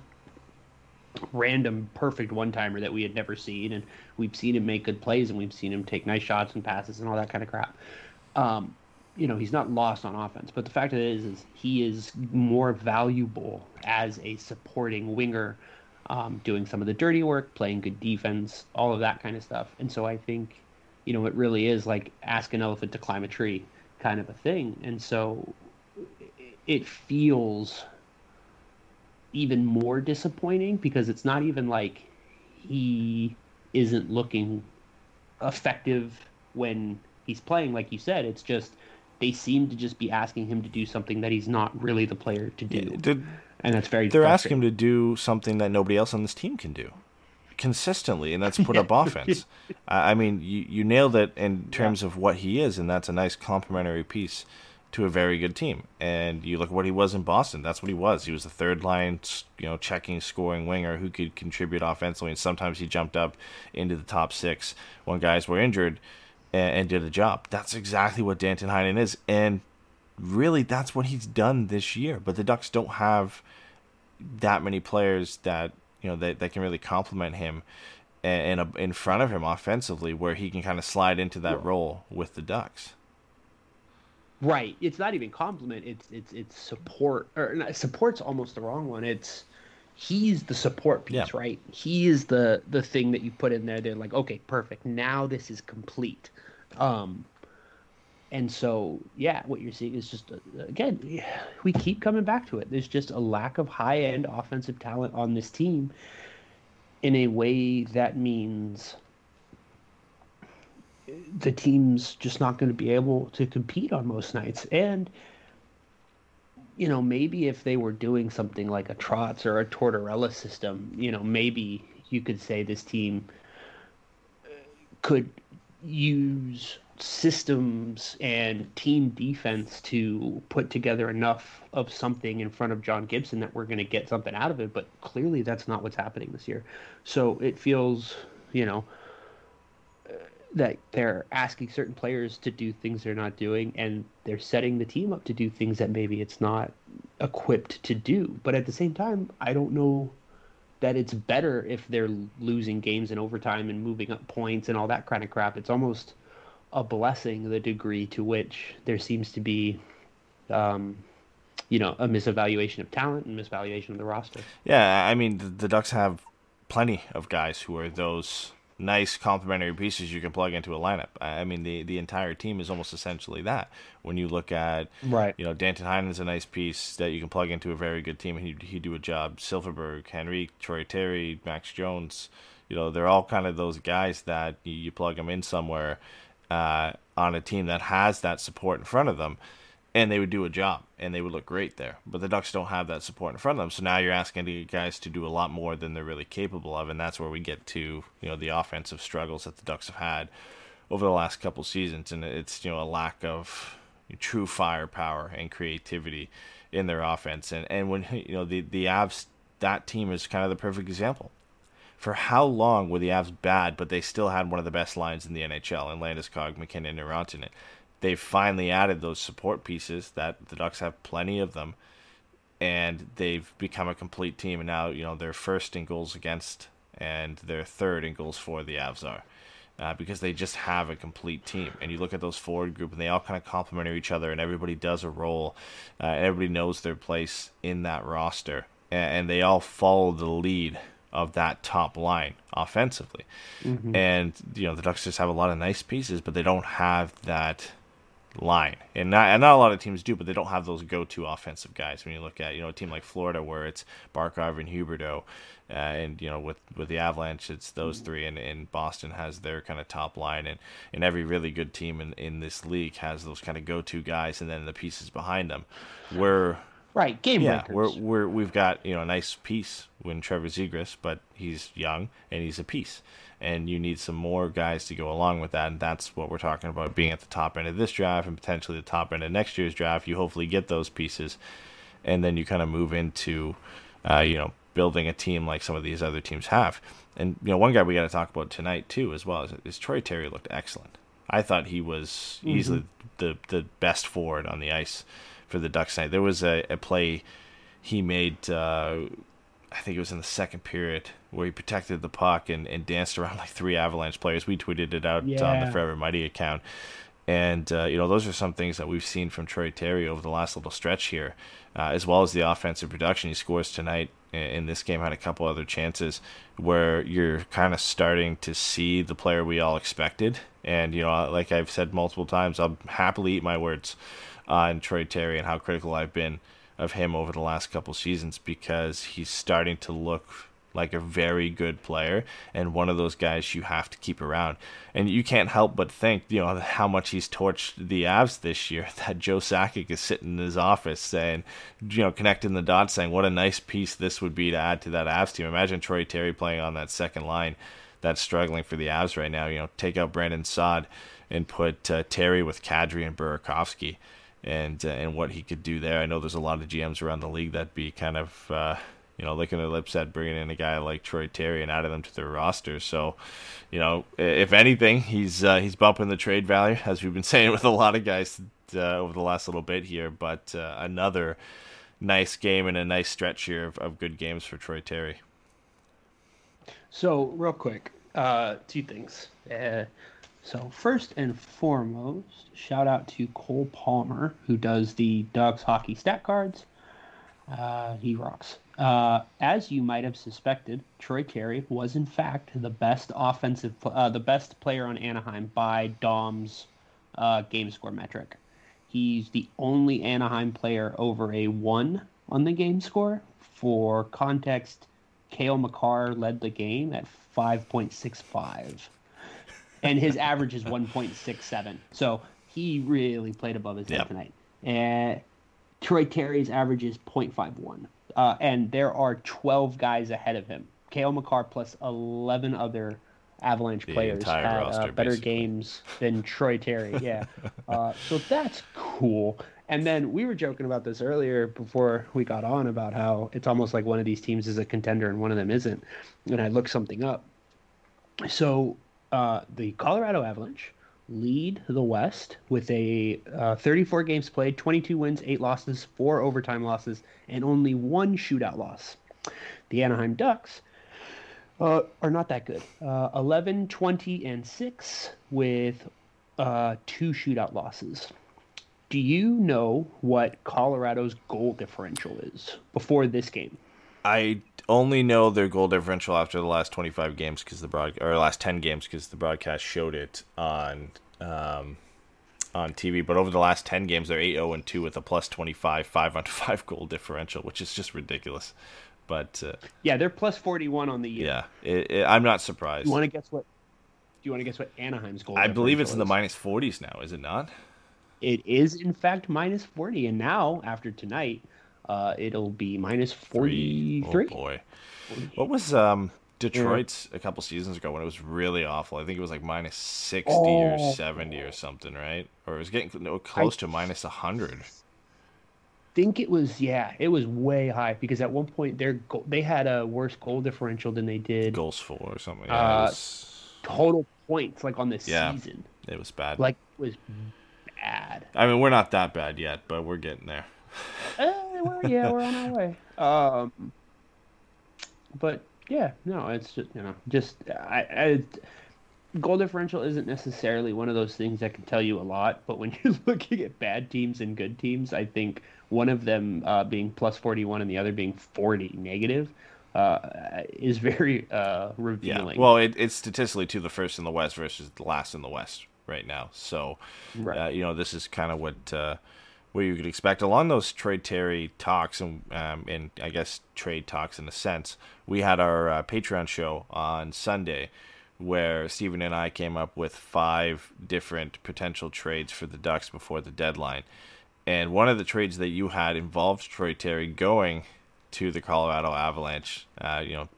random perfect one timer that we had never seen, and we've seen him make good plays and we've seen him take nice shots and passes and all that kind of crap. Um, you know, he's not lost on offense, but the fact of it is, is he is more valuable as a supporting winger, um, doing some of the dirty work, playing good defense, all of that kind of stuff. And so I think, you know, it really is like ask an elephant to climb a tree kind of a thing. And so it feels even more disappointing because it's not even like he isn't looking effective when he's playing like you said. It's just they seem to just be asking him to do something that he's not really the player to do. Did, and that's very they're asking him to do something that nobody else on this team can do consistently, and that's put up offense. I I mean, you, you nailed it in terms of what he is, and that's a nice complementary piece to a very good team. And you look at what he was in Boston. That's what he was. He was a third line, you know, checking, scoring winger who could contribute offensively, and sometimes he jumped up into the top six when guys were injured and, and did a job. That's exactly what Danton Heinen is, and really, that's what he's done this year. But the Ducks don't have that many players that you know that, that can really complement him and, and in front of him offensively, where he can kind of slide into that role with the Ducks. Right. It's not even compliment. It's it's it's support. Or not, support's almost the wrong one. It's he's the support piece, Yeah. right? He is the the thing that you put in there. They're like, okay, perfect. Now this is complete. Um, and so yeah, what you're seeing is just uh, again, we keep coming back to it. There's just a lack of high end offensive talent on this team. In a way that means the team's just not going to be able to compete on most nights. And you know, maybe if they were doing something like a Trotz or a Tortorella system, you know, maybe you could say this team uh, could use systems and team defense to put together enough of something in front of John Gibson that we're going to get something out of it. But clearly, that's not what's happening this year. So it feels, you know, uh, that they're asking certain players to do things they're not doing and they're setting the team up to do things that maybe it's not equipped to do but at the same time i don't know that it's better if they're losing games in overtime and moving up points and all that kind of crap it's almost a blessing the degree to which there seems to be um, you know a misevaluation of talent and misvaluation of the roster Yeah, I mean the, the Ducks have plenty of guys who are those nice complementary pieces you can plug into a lineup. I mean the the entire team is almost essentially that. When you look at Right. you know Danton Heinen is a nice piece that you can plug into a very good team and he he do a job. Silfverberg, Henrique, Troy Terry, Max Jones, you know they're all kind of those guys that you, you plug them in somewhere uh, on a team that has that support in front of them and they would do a job and they would look great there. But the Ducks don't have that support in front of them. So now you're asking the guys to do a lot more than they're really capable of, and that's where we get to you know the offensive struggles that the Ducks have had over the last couple seasons, and it's you know a lack of true firepower and creativity in their offense. And and when you know the the Avs that team is kind of the perfect example. For how long were the Avs bad, but they still had one of the best lines in the NHL, and Landeskog, MacKinnon, and Rantanen they've finally added those support pieces that the Ducks have plenty of them, and they've become a complete team. And now you know they're first in goals against, and they're third in goals for. The Avs are. Uh, because they just have a complete team, and you look at those forward group, and they all kind of complement each other, and everybody does a role, uh, everybody knows their place in that roster, and, and they all follow the lead of that top line offensively. And you know the Ducks just have a lot of nice pieces, but they don't have that line, and not and not a lot of teams do, but they don't have those go-to offensive guys. When you look at you know a team like Florida, where it's Barkov and Huberdeau, uh, and you know with with the Avalanche, it's those three, and, and Boston has their kind of top line, and and every really good team in in this league has those kind of go-to guys, and then the pieces behind them. Where Right, game yeah, breakers. we're, we're we've got you know a nice piece when Trevor Zegras, but he's young and he's a piece, and you need some more guys to go along with that, and that's what we're talking about being at the top end of this draft and potentially the top end of next year's draft. You hopefully get those pieces, and then you kind of move into, uh, you know, building a team like some of these other teams have. And you know, one guy we got to talk about tonight too, as well, is, is Troy Terry looked excellent. I thought he was easily the the best forward on the ice for the Ducks tonight. There was a, a play he made. Uh, I think it was in the second period where he protected the puck and, and danced around like three Avalanche players. We tweeted it out on the Forever Mighty account. And, uh, you know, those are some things that we've seen from Troy Terry over the last little stretch here, uh, as well as the offensive production. He scores tonight in this game, had a couple other chances where you're kind of starting to see the player we all expected. And, you know, like I've said multiple times, I'll happily eat my words on Troy Terry and how critical I've been of him over the last couple seasons because he's starting to look like a very good player and one of those guys you have to keep around. And you can't help but think, you know, how much he's torched the Avs this year. That Joe Sakic is sitting in his office saying, you know, connecting the dots, saying what a nice piece this would be to add to that Avs team. Imagine Troy Terry playing on that second line that's struggling for the Avs right now. You know, take out Brandon Saad and put uh, Terry with Kadri and Burakovsky and uh, and what he could do there. I know there's a lot of GMs around the league that'd be kind of uh, you know licking their lips at bringing in a guy like Troy Terry and adding them to their roster. So, you know, if anything, he's uh, he's bumping the trade value as we've been saying with a lot of guys uh, over the last little bit here. But uh, another nice game and a nice stretch here of, of good games for Troy Terry. So, real quick, uh, two things. So, first and foremost, shout out to Cole Palmer, who does the Ducks hockey stat cards. Uh, he rocks. Uh, as you might have suspected, Troy Terry was in fact the best offensive, uh, the best player on Anaheim by Dom's uh, game score metric. He's the only Anaheim player over a one on the game score. For context, Cale Makar led the game at 5.65, and his average is 1.67. So he really played above his head Yep. tonight. And Troy Terry's average is 0.51. Uh, and there are 12 guys ahead of him. Cale Makar plus 11 other Avalanche The players had uh, better basically. games than Troy Terry. Yeah. uh, so that's cool. And then we were joking about this earlier before we got on about how it's almost like one of these teams is a contender and one of them isn't. And I looked something up. So uh, the Colorado Avalanche lead the West with a uh, 34 games played, 22 wins, 8 losses, 4 overtime losses, and only one shootout loss. The Anaheim Ducks uh, are not that good. Uh, 11, 20, and 6 with uh, two shootout losses. Do you know what Colorado's goal differential is before this game? I only know their goal differential after the last 25 games because the broad or last 10 games because the broadcast showed it on um, on TV. But over the last 10 games, they're 8 0 and 2 with a plus 25 5 on 5 goal differential, which is just ridiculous. But uh, Yeah, they're plus 41 on the year. yeah, it, it, I'm not surprised. You want to guess what? Do you want to guess what Anaheim's goal? I believe it's in the is? minus 40s now, is it not? It is in fact minus 40, and now after tonight, uh, it'll be minus 43. Oh boy. What was um Detroit's a couple seasons ago when it was really awful? I think it was like minus 60 or Oh. 70 or something, right? Or it was getting close to minus 100. think it was yeah, it was way high because at one point their goal, they had a worse goal differential than they did goals for or something. Yeah, Uh, was, total points like on the Yeah. season. it was bad. Like it was bad. I mean, we're not that bad yet, but we're getting there. We're, yeah, we're on our way. Um, but yeah, no, it's just you know, just I, I, goal differential isn't necessarily one of those things that can tell you a lot. But when you're looking at bad teams and good teams, I think one of them uh, being plus forty one and the other being forty negative uh, is very uh, Yeah. Well, it, it's statistically to the first in the West versus the last in the West right now. So, Right. uh, you know, this is kind of what uh, what you could expect along those trade Terry talks and um, and I guess trade talks in a sense. We had our uh, Patreon show on Sunday where Stephen and I came up with five different potential trades for the Ducks before the deadline. And one of the trades that you had involved Troy Terry going to the Colorado Avalanche. Uh, you know,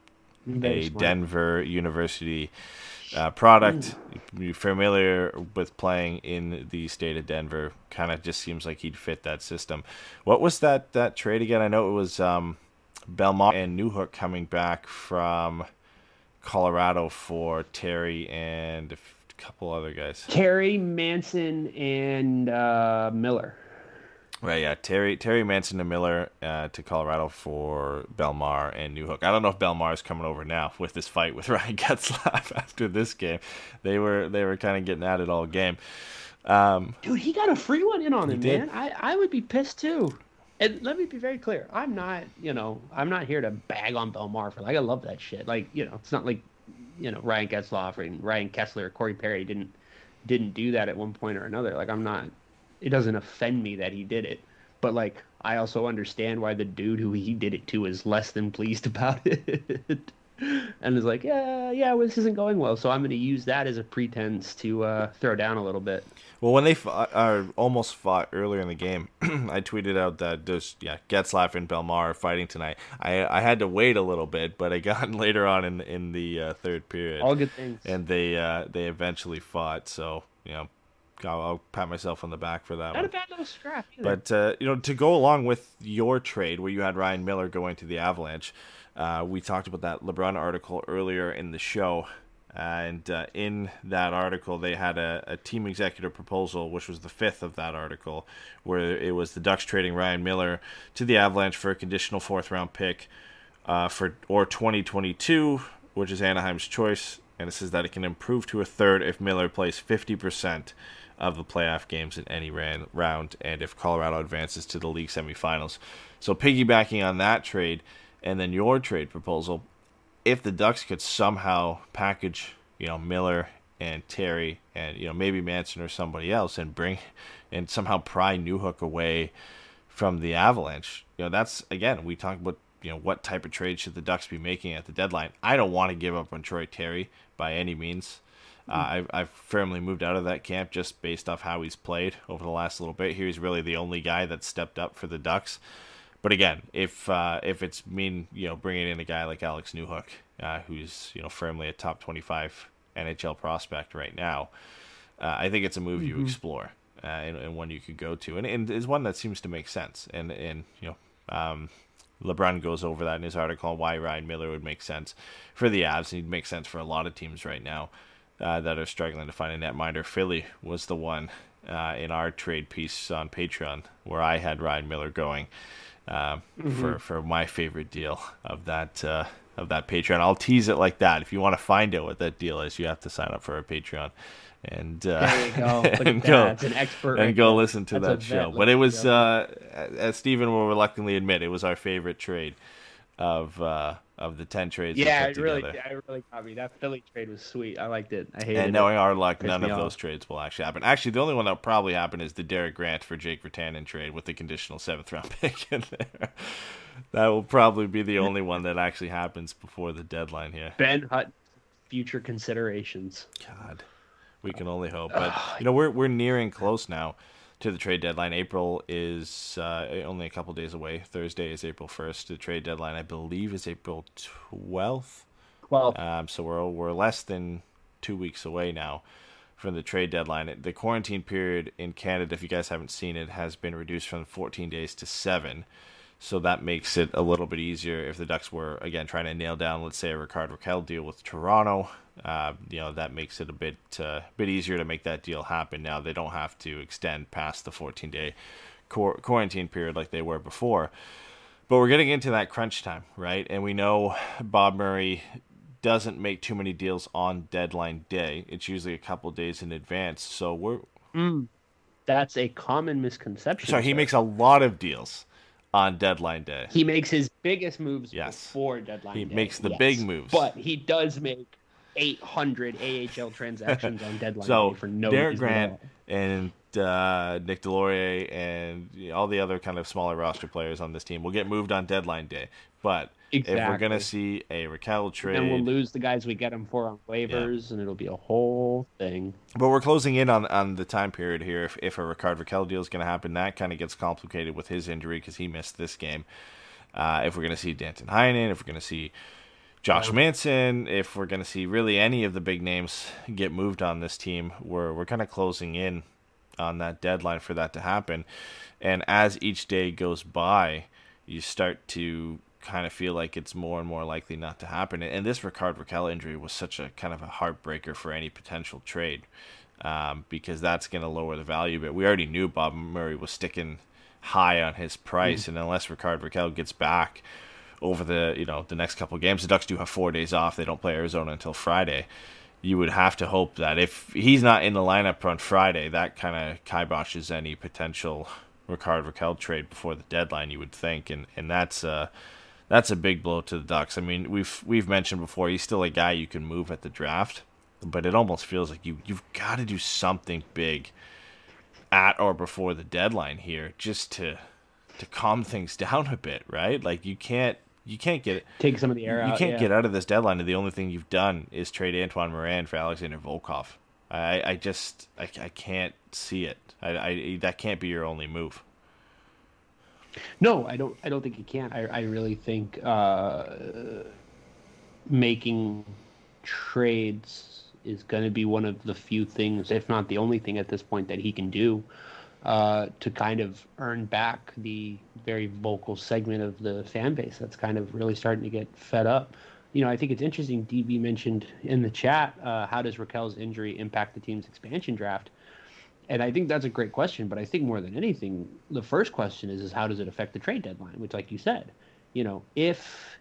Very a smart. Denver University uh, product. You're familiar with playing in the state of Denver. Kind of just seems like he'd fit that system. What was that that trade again? I know it was um, Belmont and Newhook coming back from Colorado for Terry and a couple other guys. Terry Manson and uh, Miller. Right, yeah, Terry Terry Manson and Miller uh, to Colorado for Bellemare and Newhook. I don't know if Bellemare is coming over now with this fight with Ryan Getzlaf after this game. They were they were kind of getting at it all game. Um, Dude, he got a free one in on him, did. man. I, I would be pissed too. And let me be very clear. I'm not, you know, I'm not here to bag on Bellemare for like I love that shit. Like, you know, it's not like, you know, Ryan Getzlaf and Ryan Kesler, or Corey Perry didn't didn't do that at one point or another. Like I'm not it doesn't offend me that he did it. But like I also understand why the dude who he did it to is less than pleased about it. and is like, yeah, yeah, well, this isn't going well, so I'm going to use that as a pretense to uh, throw down a little bit. well, when they fought, uh, almost fought earlier in the game, I tweeted out that there's yeah Getzlaf and Bellemare are fighting tonight. I I had to wait a little bit, but I got later on in in the uh, third period. All good things. and they uh, they eventually fought. So you know, I'll, I'll pat myself on the back for that Not one. a bad little scrap either. But uh, you know, to go along with your trade, where you had Ryan Miller going to the Avalanche, uh, we talked about that LeBrun article earlier in the show, and uh, in that article, they had a, a team executive proposal, which was the fifth of that article, where it was the Ducks trading Ryan Miller to the Avalanche for a conditional fourth round pick uh, for or 2022, which is Anaheim's choice, and it says that it can improve to a third if Miller plays 50% of the playoff games in any ran, round, and if Colorado advances to the league semifinals. So piggybacking on that trade, and then your trade proposal, if the Ducks could somehow package, you know, Miller and Terry and you know maybe Manson or somebody else and bring and somehow pry Newhook away from the Avalanche, you know, that's again we talk about you know what type of trade should the Ducks be making at the deadline. I don't want to give up on Troy Terry by any means. Uh, I've, I've firmly moved out of that camp just based off how he's played over the last little bit. Here, he's really the only guy that stepped up for the Ducks. But again, if uh, if it's mean you know bringing in a guy like Alex Newhook, uh, who's you know firmly a top twenty five NHL prospect right now, uh, I think it's a move you explore uh, and, and one you could go to, and, and is one that seems to make sense. And and you know, um, LeBrun goes over that in his article on why Ryan Miller would make sense for the Avs, and he'd make sense for a lot of teams right now uh, that are struggling to find a netminder. Philly was the one uh, in our trade piece on Patreon where I had Ryan Miller going uh, for for my favorite deal of that uh, of that Patreon. I'll tease it like that. If you want to find out what that deal is, you have to sign up for our Patreon. And uh, There you go. Look at and that. go It's an expert and right go there. listen to That's that show. But it was, uh, as Stephen will reluctantly admit, it was our favorite trade of uh, of the ten trades. yeah, it really, together. it really got me. That Philly trade was sweet. I liked it. I hated it. And it. knowing our luck, none of off. those trades will actually happen. Actually, the only one that will probably happen is the Derek Grant for Jake Virtanen trade with the conditional seventh round pick in there. That will probably be the only one that actually happens before the deadline here. Ben Hutt, future considerations. God, we can only hope. But you know, we're we're nearing close now to the trade deadline. April is uh, only a couple days away. Thursday is April first. The trade deadline, I believe, is April twelfth. Well, Um, so we're we're less than two weeks away now from the trade deadline. The quarantine period in Canada, if you guys haven't seen it, has been reduced from 14 days to seven. So that makes it a little bit easier if the Ducks were again trying to nail down, let's say, a Rickard Rakell deal with Toronto. Uh, you know that makes it a bit uh, bit easier to make that deal happen. Now they don't have to extend past the 14 day quar- quarantine period like they were before. But we're getting into that crunch time, right? And we know Bob Murray doesn't make too many deals on deadline day. It's usually a couple days in advance. So we're that's a common misconception. sorry, he sir. makes a lot of deals on deadline day. he makes his biggest moves Yes. before deadline. He day, makes the yes. big moves. but he does make 800 AHL transactions on deadline So day for no Derek Grant and uh, Nick Deslauriers and all the other kind of smaller roster players on this team will get moved on deadline day. But if we're gonna see a Rakell trade, Then we'll lose the guys we get them for on waivers, and it'll be a whole thing. But we're closing in on, on the time period here. If, if a Rickard Rakell deal is going to happen, that kind of gets complicated with his injury because he missed this game. Uh, if we're going to see Danton Heinen, if we're going to see Josh Manson, if we're going to see really any of the big names get moved on this team, we're we're kind of closing in on that deadline for that to happen. And as each day goes by, you start to kind of feel like it's more and more likely not to happen. And this Rickard Rakell injury was such a kind of a heartbreaker for any potential trade um, because that's going to lower the value. But we already knew Bob Murray was sticking high on his price, and unless Rickard Rakell gets back over the you know the next couple games, the Ducks do have four days off. They don't play Arizona until Friday. You would have to hope that if he's not in the lineup on Friday, that kind of kiboshes any potential Rickard Rakell trade before the deadline. You would think, and and that's uh that's a big blow to the Ducks. I mean, we've we've mentioned before he's still a guy you can move at the draft, but it almost feels like you you've got to do something big at or before the deadline here just to to calm things down a bit, right? Like you can't you can't get it. Take some of the air You out. can't yeah. get out of this deadline, and the only thing you've done is trade Antoine Morand for Alexander Volkov. I, I just I, I can't see it. I, I that can't be your only move. No, I don't. I don't think you can. I, I really think uh, making trades is going to be one of the few things, if not the only thing at this point, that he can do uh, to kind of earn back the very vocal segment of the fan base that's kind of really starting to get fed up. You know, I think it's interesting. DB mentioned in the chat, uh, how does Rakell's injury impact the team's expansion draft? And I think that's a great question, but I think more than anything, the first question is is how does it affect the trade deadline? Which, like you said, you know, if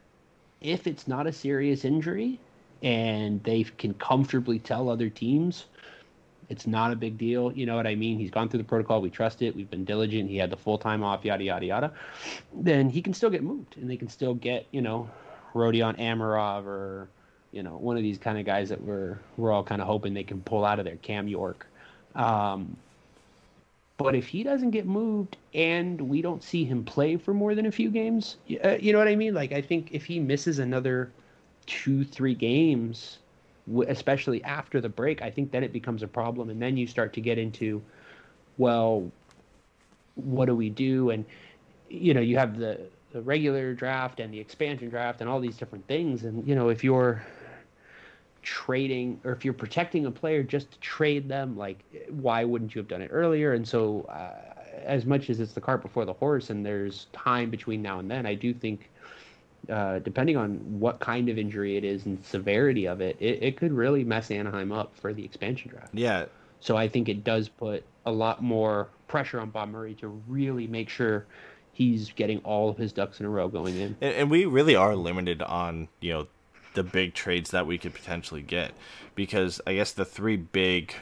if it's not a serious injury and they can comfortably tell other teams it's not a big deal, you know what I mean? He's gone through the protocol, we trust it, we've been diligent, he had the full time off, yada yada yada. Then he can still get moved, and they can still get you know Rodion Amirov or you know one of these kind of guys that we're we're all kind of hoping they can pull out of there, Cam York. Um, but if he doesn't get moved and we don't see him play for more than a few games, uh, you know what I mean? Like, I think if he misses another two, three games, especially after the break, I think then it becomes a problem. And then you start to get into, well, what do we do? And, you know, you have the, the regular draft and the expansion draft and all these different things. And, you know, if you're trading or if you're protecting a player just to trade them like why wouldn't you have done it earlier and so uh, as much as it's the cart before the horse and there's time between now and then i do think uh, depending on what kind of injury it is and severity of it, it it could really mess anaheim up for the expansion draft Yeah, so i think it does put a lot more pressure on bob murray to really make sure he's getting all of his ducks in a row going in and, and we really are limited on you know the big trades that we could potentially get because I guess the three big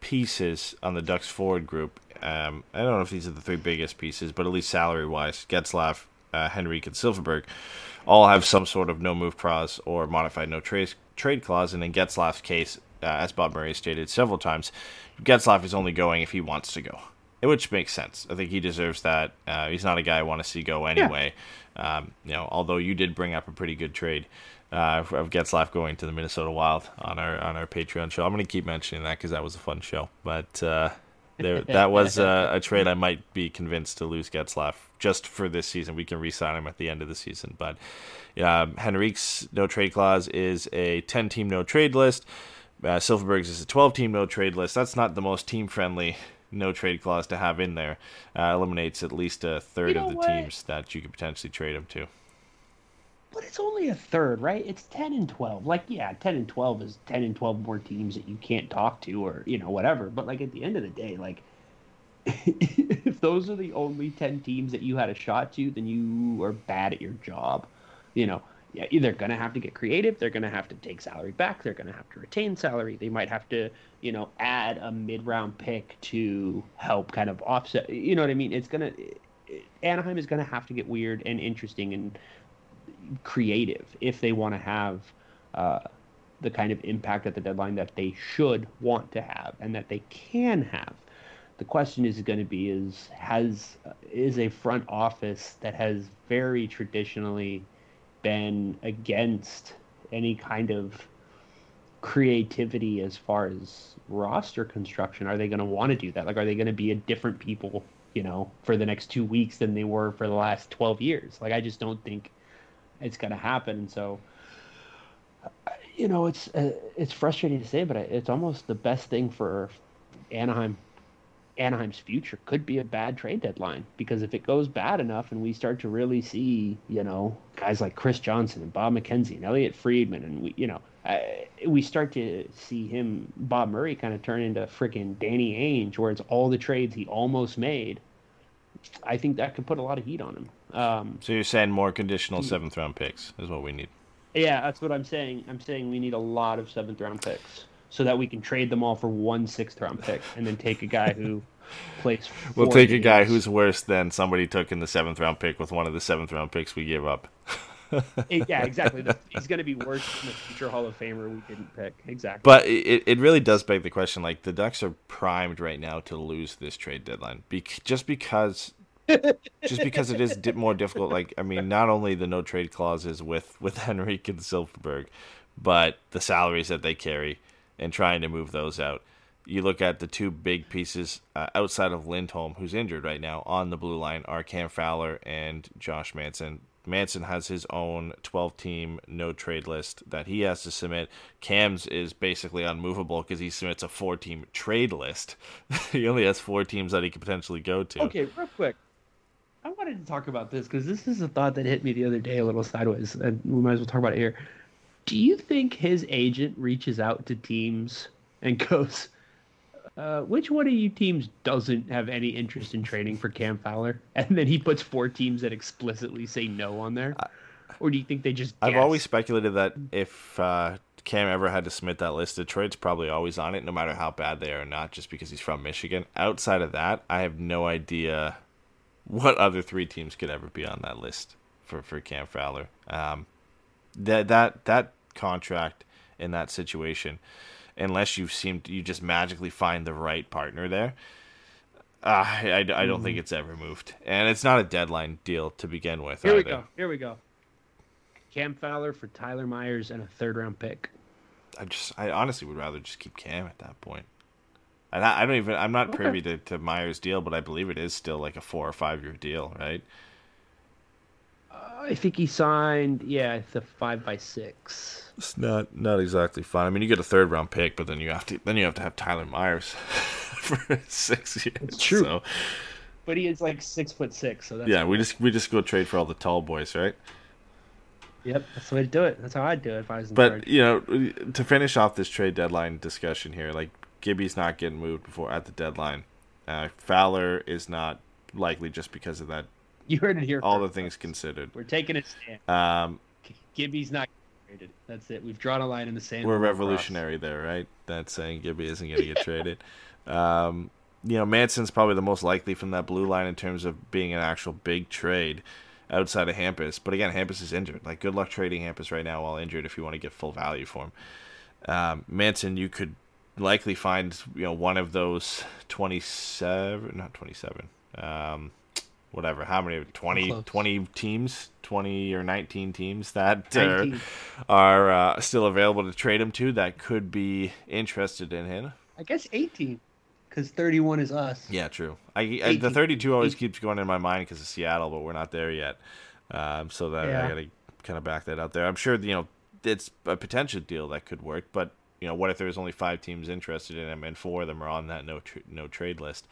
pieces on the Ducks forward group. Um, I don't know if these are the three biggest pieces, but at least salary wise, Getzlaf, uh, Henrique, and Silfverberg all have some sort of no move clause or modified no trade trade clause. And in Getzlaf's case, uh, as Bob Murray stated several times, Getzlaf is only going if he wants to go, which makes sense. I think he deserves that. Uh, he's not a guy I want to see go anyway. Um, you know, although you did bring up a pretty good trade uh, of Getzlaf going to the Minnesota Wild on our on our Patreon show. I'm going to keep mentioning that because that was a fun show. But uh, there, that was uh, a trade I might be convinced to lose Getzlaf just for this season. We can re-sign him at the end of the season. But uh, Henrique's no trade clause is a 10 team no trade list. Uh, Silfverberg's is a 12 team no trade list. That's not the most team friendly no trade clause to have in there. Uh, eliminates at least a third You know of the what? teams that you could potentially trade him to. But it's only a third, right? It's 10 and 12. Like, yeah, 10 and 12 is 10 and 12 more teams that you can't talk to or, you know, whatever. But, like, at the end of the day, like, if those are the only 10 teams that you had a shot to, then you are bad at your job. You know, yeah, they're going to have to get creative. They're going to have to take salary back. They're going to have to retain salary. They might have to, you know, add a mid round pick to help kind of offset. You know what I mean? It's going to, Anaheim is going to have to get weird and interesting and creative if they want to have uh, the kind of impact at the deadline that they should want to have and that they can have. The question is going to be is has is a front office that has very traditionally been against any kind of creativity as far as roster construction are they going to want to do that like are they going to be a different people you know for the next two weeks than they were for the last 12 years like i just don't think it's going to happen and so you know it's uh, it's frustrating to say but it's almost the best thing for anaheim Anaheim's future could be a bad trade deadline because if it goes bad enough and we start to really see, you know, guys like Chris Johnston and Bob McKenzie and Elliotte Friedman and we, you know, we start to see him, Bob Murray, kind of turn into freaking Danny Ainge, where it's all the trades he almost made. I think that could put a lot of heat on him. Um, So you're saying more conditional seventh round picks is what we need. yeah, that's what I'm saying. I'm saying we need a lot of seventh round picks so that we can trade them all for one sixth round pick and then take a guy who plays. We'll take a guy who's worse than somebody took in the seventh round pick with one of the seventh round picks we gave up. Yeah, exactly. He's going to be worse than the future Hall of Famer we didn't pick. Exactly. But it, it really does beg the question. Like the Ducks are primed right now to lose this trade deadline, Bec- just because, just because it is more difficult. Like I mean, not only the no trade clauses with with Henrique and Silfverberg, but the salaries that they carry and trying to move those out. You look at the two big pieces uh, outside of Lindholm, who's injured right now on the blue line, are Cam Fowler and Josh Manson. Manson has his own 12 team no trade list that he has to submit. Cam's is basically unmovable because he submits a four team trade list. he only has four teams that he could potentially go to. Okay, real quick. I wanted to talk about this because this is a thought that hit me the other day a little sideways, and we might as well talk about it here. Do you think his agent reaches out to teams and goes, uh, which one of you teams doesn't have any interest in trading for Cam Fowler? And then he puts four teams that explicitly say no on there? Or do you think they just I've always speculated that if uh, Cam ever had to submit that list, Detroit's probably always on it, no matter how bad they are or not, just because he's from Michigan. Outside of that, I have no idea what other three teams could ever be on that list for, for Cam Fowler. Um, that that that contract in that situation, unless you seem to, you just magically find the right partner there. Uh, I, I, I don't think it's ever moved, and it's not a deadline deal to begin with. Here we go. Here we go. Cam Fowler for Tyler Myers and a third round pick. I just, I honestly would rather just keep Cam at that point. And I, I don't even, I'm not Okay. privy to, to Myers' deal, but I believe it is still like a four or five year deal, right? I think he signed, yeah, it's a five by six. It's not, not exactly fun. I mean, you get a third round pick, but then you have to, then you have to have Tyler Myers for six years. It's true. So, But he is like six foot six, so that's yeah, we just, we just go trade for all the tall boys, right? Yep, that's the way to do it. That's how I'd do it if I was in But charge. you know, to finish off this trade deadline discussion here, like Gibby's not getting moved before at the deadline. Uh, Fowler is not likely just because of that. You heard it here. All the things considered. We're taking a stand. Um, Gibby's not getting traded. That's it. We've drawn a line in the sand. we're across. revolutionary there, right? That's saying Gibby isn't going to get traded. Um, you know, Manson's probably the most likely from that blue line in terms of being an actual big trade outside of Hampus. But again, Hampus is injured. Like, good luck trading Hampus right now while injured if you want to get full value for him. Um, Manson, you could likely find you know one of those twenty seven, not twenty seven. Um, whatever, how many 20, 20 teams, twenty or nineteen teams that are 19. are uh, still available to trade him to that could be interested in him. I guess 18, because 31 is us. Yeah, true. I, I the thirty-two always Eight- keeps going in my mind because of Seattle, but we're not there yet. Um, so that I gotta kind of back that out there. I'm sure you know it's a potential deal that could work, but you know what if there's only five teams interested in him and four of them are on that no no trade list,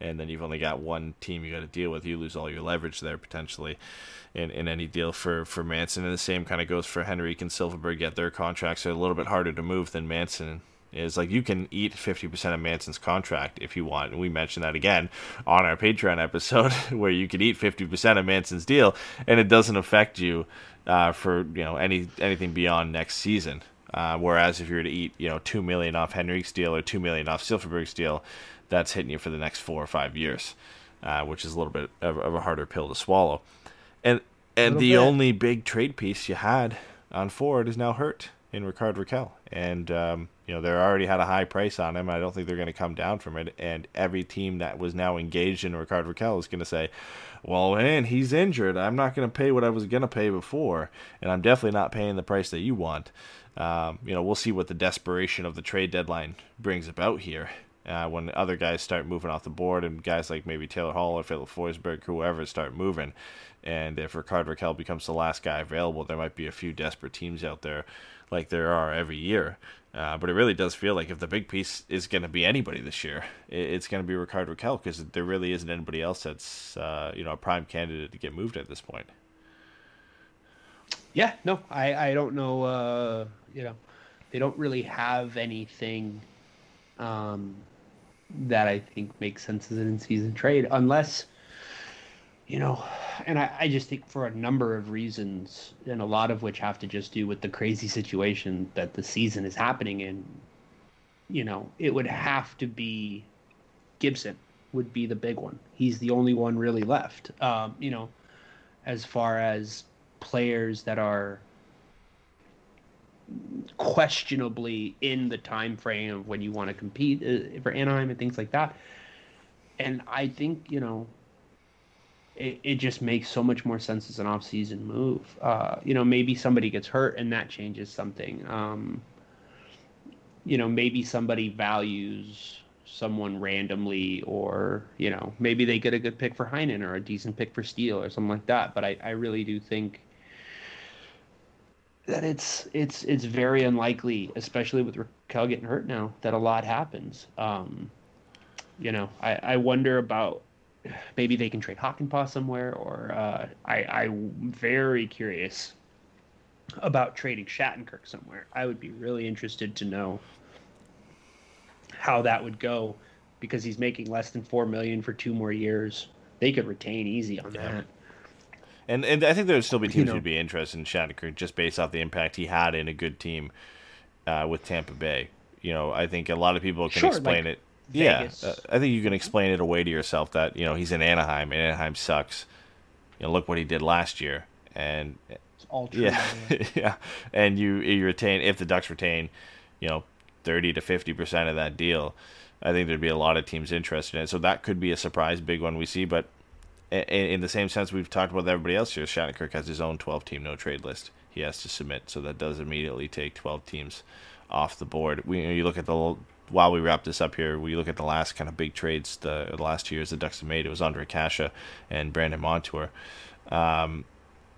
and then you've only got one team you got to deal with. You lose all your leverage there potentially. In, in any deal for, for Manson, and the same kind of goes for Henrique and Silfverberg. Yet their contracts are a little bit harder to move than Manson is like you can eat 50% of Manson's contract if you want. And we mentioned that again on our Patreon episode where you can eat 50% of Manson's deal and it doesn't affect you uh, for, you know, any anything beyond next season. Uh, whereas if you were to eat, you know, 2 million off Henrique's deal or 2 million off Silfverberg's deal, that's hitting you for the next 4 or 5 years. Uh, which is a little bit of, of a harder pill to swallow. And and the bit. only big trade piece you had on Ford is now hurt. in Rickard Rakell, and um, you know they already had a high price on him. I don't think they're going to come down from it. And every team that was now engaged in Rickard Rakell is going to say, "Well, man, he's injured. I'm not going to pay what I was going to pay before, and I'm definitely not paying the price that you want." Um, you know, we'll see what the desperation of the trade deadline brings about here. Uh, when other guys start moving off the board and guys like maybe Taylor Hall or Filip Forsberg, whoever, start moving. And if Rickard Rakell becomes the last guy available, there might be a few desperate teams out there like there are every year. Uh, but it really does feel like if the big piece is going to be anybody this year, it's going to be Rickard Rakell because there really isn't anybody else that's uh, you know a prime candidate to get moved at this point. Yeah, no, I, I don't know. Uh, you know, they don't really have anything um, that I think makes sense as an in-season trade, unless you know, and I, I just think for a number of reasons, and a lot of which have to just do with the crazy situation that the season is happening in. You know, it would have to be Gibson would be the big one. He's the only one really left. Um, you know, as far as players that are questionably in the time frame of when you want to compete uh, for Anaheim and things like that. And I think you know, it, it just makes so much more sense as an off-season move. Uh, you know, maybe somebody gets hurt and that changes something. Um, you know, maybe somebody values someone randomly, or you know, maybe they get a good pick for Heinen or a decent pick for Steel or something like that. But I, I really do think that it's it's it's very unlikely, especially with Rakell getting hurt now, that a lot happens. Um, you know, I, I wonder about maybe they can trade Hakanpää somewhere, or uh, I I'm very curious about trading Shattenkirk somewhere. I would be really interested to know how that would go because he's making less than four million for two more years. They could retain easy on Yeah. that. And and I think there would still be You teams know. who'd be interested in Shattenkirk just based off the impact he had in a good team uh, with Tampa Bay. You know, I think a lot of people can Sure, explain like it. Yeah, uh, I think you can explain it away to yourself that you know he's in Anaheim and Anaheim sucks. You know, look what he did last year, and It's all true. yeah, yeah, and you you retain if the Ducks retain, you know, thirty to fifty percent of that deal. I think there'd be a lot of teams interested in it. So that could be a surprise, big one we see. But in, in the same sense we've talked about with everybody else here, Shattenkirk has his own twelve team no trade list. He has to submit, so that does immediately take twelve teams off the board. We you look at the while we wrap this up here, we look at the last kind of big trades the, the last two years the Ducks have made. It was Ondrej Kase and Brandon Montour. Um,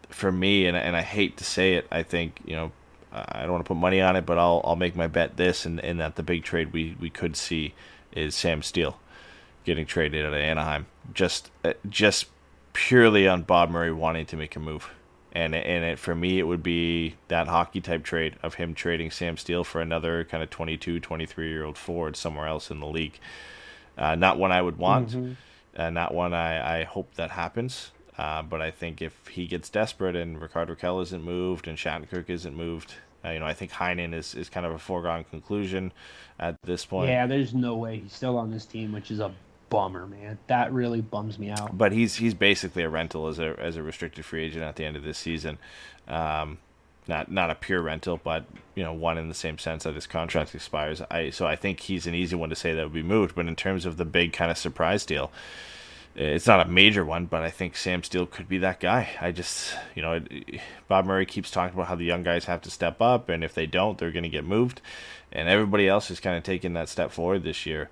for me, and and I hate to say it, I think you know I don't want to put money on it, but I'll I'll make my bet this, and, and that the big trade we, we could see is Sam Steel getting traded out of Anaheim, just uh, just purely on Bob Murray wanting to make a move, and and it, for me it would be that hockey type trade of him trading Sam Steel for another kind of 22, 23 year old forward somewhere else in the league. Uh, not one I would want, uh, not one I, I hope that happens. Uh, but I think if he gets desperate and Rickard Rakell isn't moved and Shattenkirk isn't moved, uh, you know, I think Heinen is, is kind of a foregone conclusion at this point. Yeah, there's no way he's still on this team, which is a bummer, man. That really bums me out. But he's he's basically a rental as a as a restricted free agent at the end of this season. Um, not not a pure rental, but you know one in the same sense that his contract expires. I so I think he's an easy one to say that would be moved. But in terms of the big kind of surprise deal, it's not a major one, but I think Sam Steel could be that guy. I just, you know, Bob Murray keeps talking about how the young guys have to step up, and if they don't, they're going to get moved. And everybody else is kind of taking that step forward this year.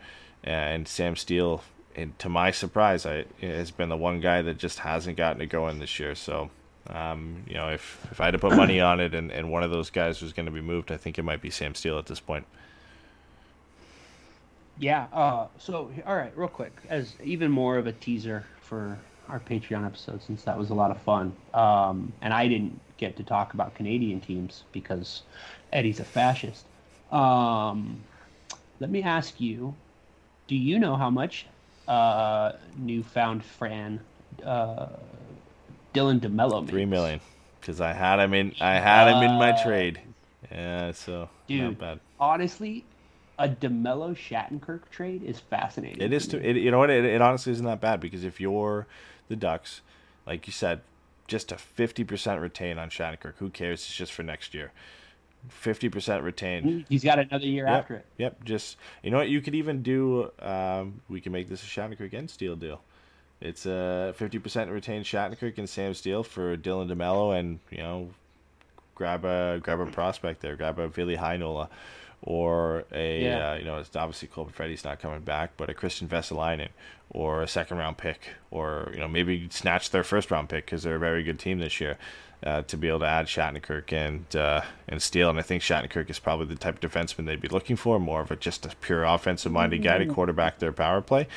And Sam Steel, and to my surprise, I, has been the one guy that just hasn't gotten it going this year. So, um, you know, if, if I had to put money on it and, and one of those guys was going to be moved, I think it might be Sam Steel at this point. Yeah. Uh, so, all right, real quick, as even more of a teaser for our Patreon episode, since that was a lot of fun. Um, and I didn't get to talk about Canadian teams because Eddie's a fascist. Um, let me ask you: Do you know how much uh, newfound Fran uh, Dylan makes? Three million, because I had him in. I had him in my trade. Yeah, so not Dude, bad. honestly, a DeMelo Shattenkirk trade is fascinating. It is to It, you know what? It, it honestly isn't that bad because if you're the Ducks, like you said, just a fifty percent retain on Shattenkirk. Who cares? It's just for next year. Fifty percent retained. He's got another year Yep, after it. Yep. Just you know what you could even do. Um, we can make this a Shattenkirk and Steel deal. It's a fifty percent retained Shattenkirk and Sam Steel for Dylan DeMelo, and you know, grab a grab a prospect there, grab a Vili Heinola, or a Yeah. uh, you know, it's obviously Cole Perfetti's not coming back, but a Kristian Vesalainen, or a second round pick, or you know maybe snatch their first round pick because they're a very good team this year. Uh, to be able to add Shattenkirk and uh, and Steel, and I think Shattenkirk is probably the type of defenseman they'd be looking for, more of a just a pure offensive minded guy to quarterback their power play.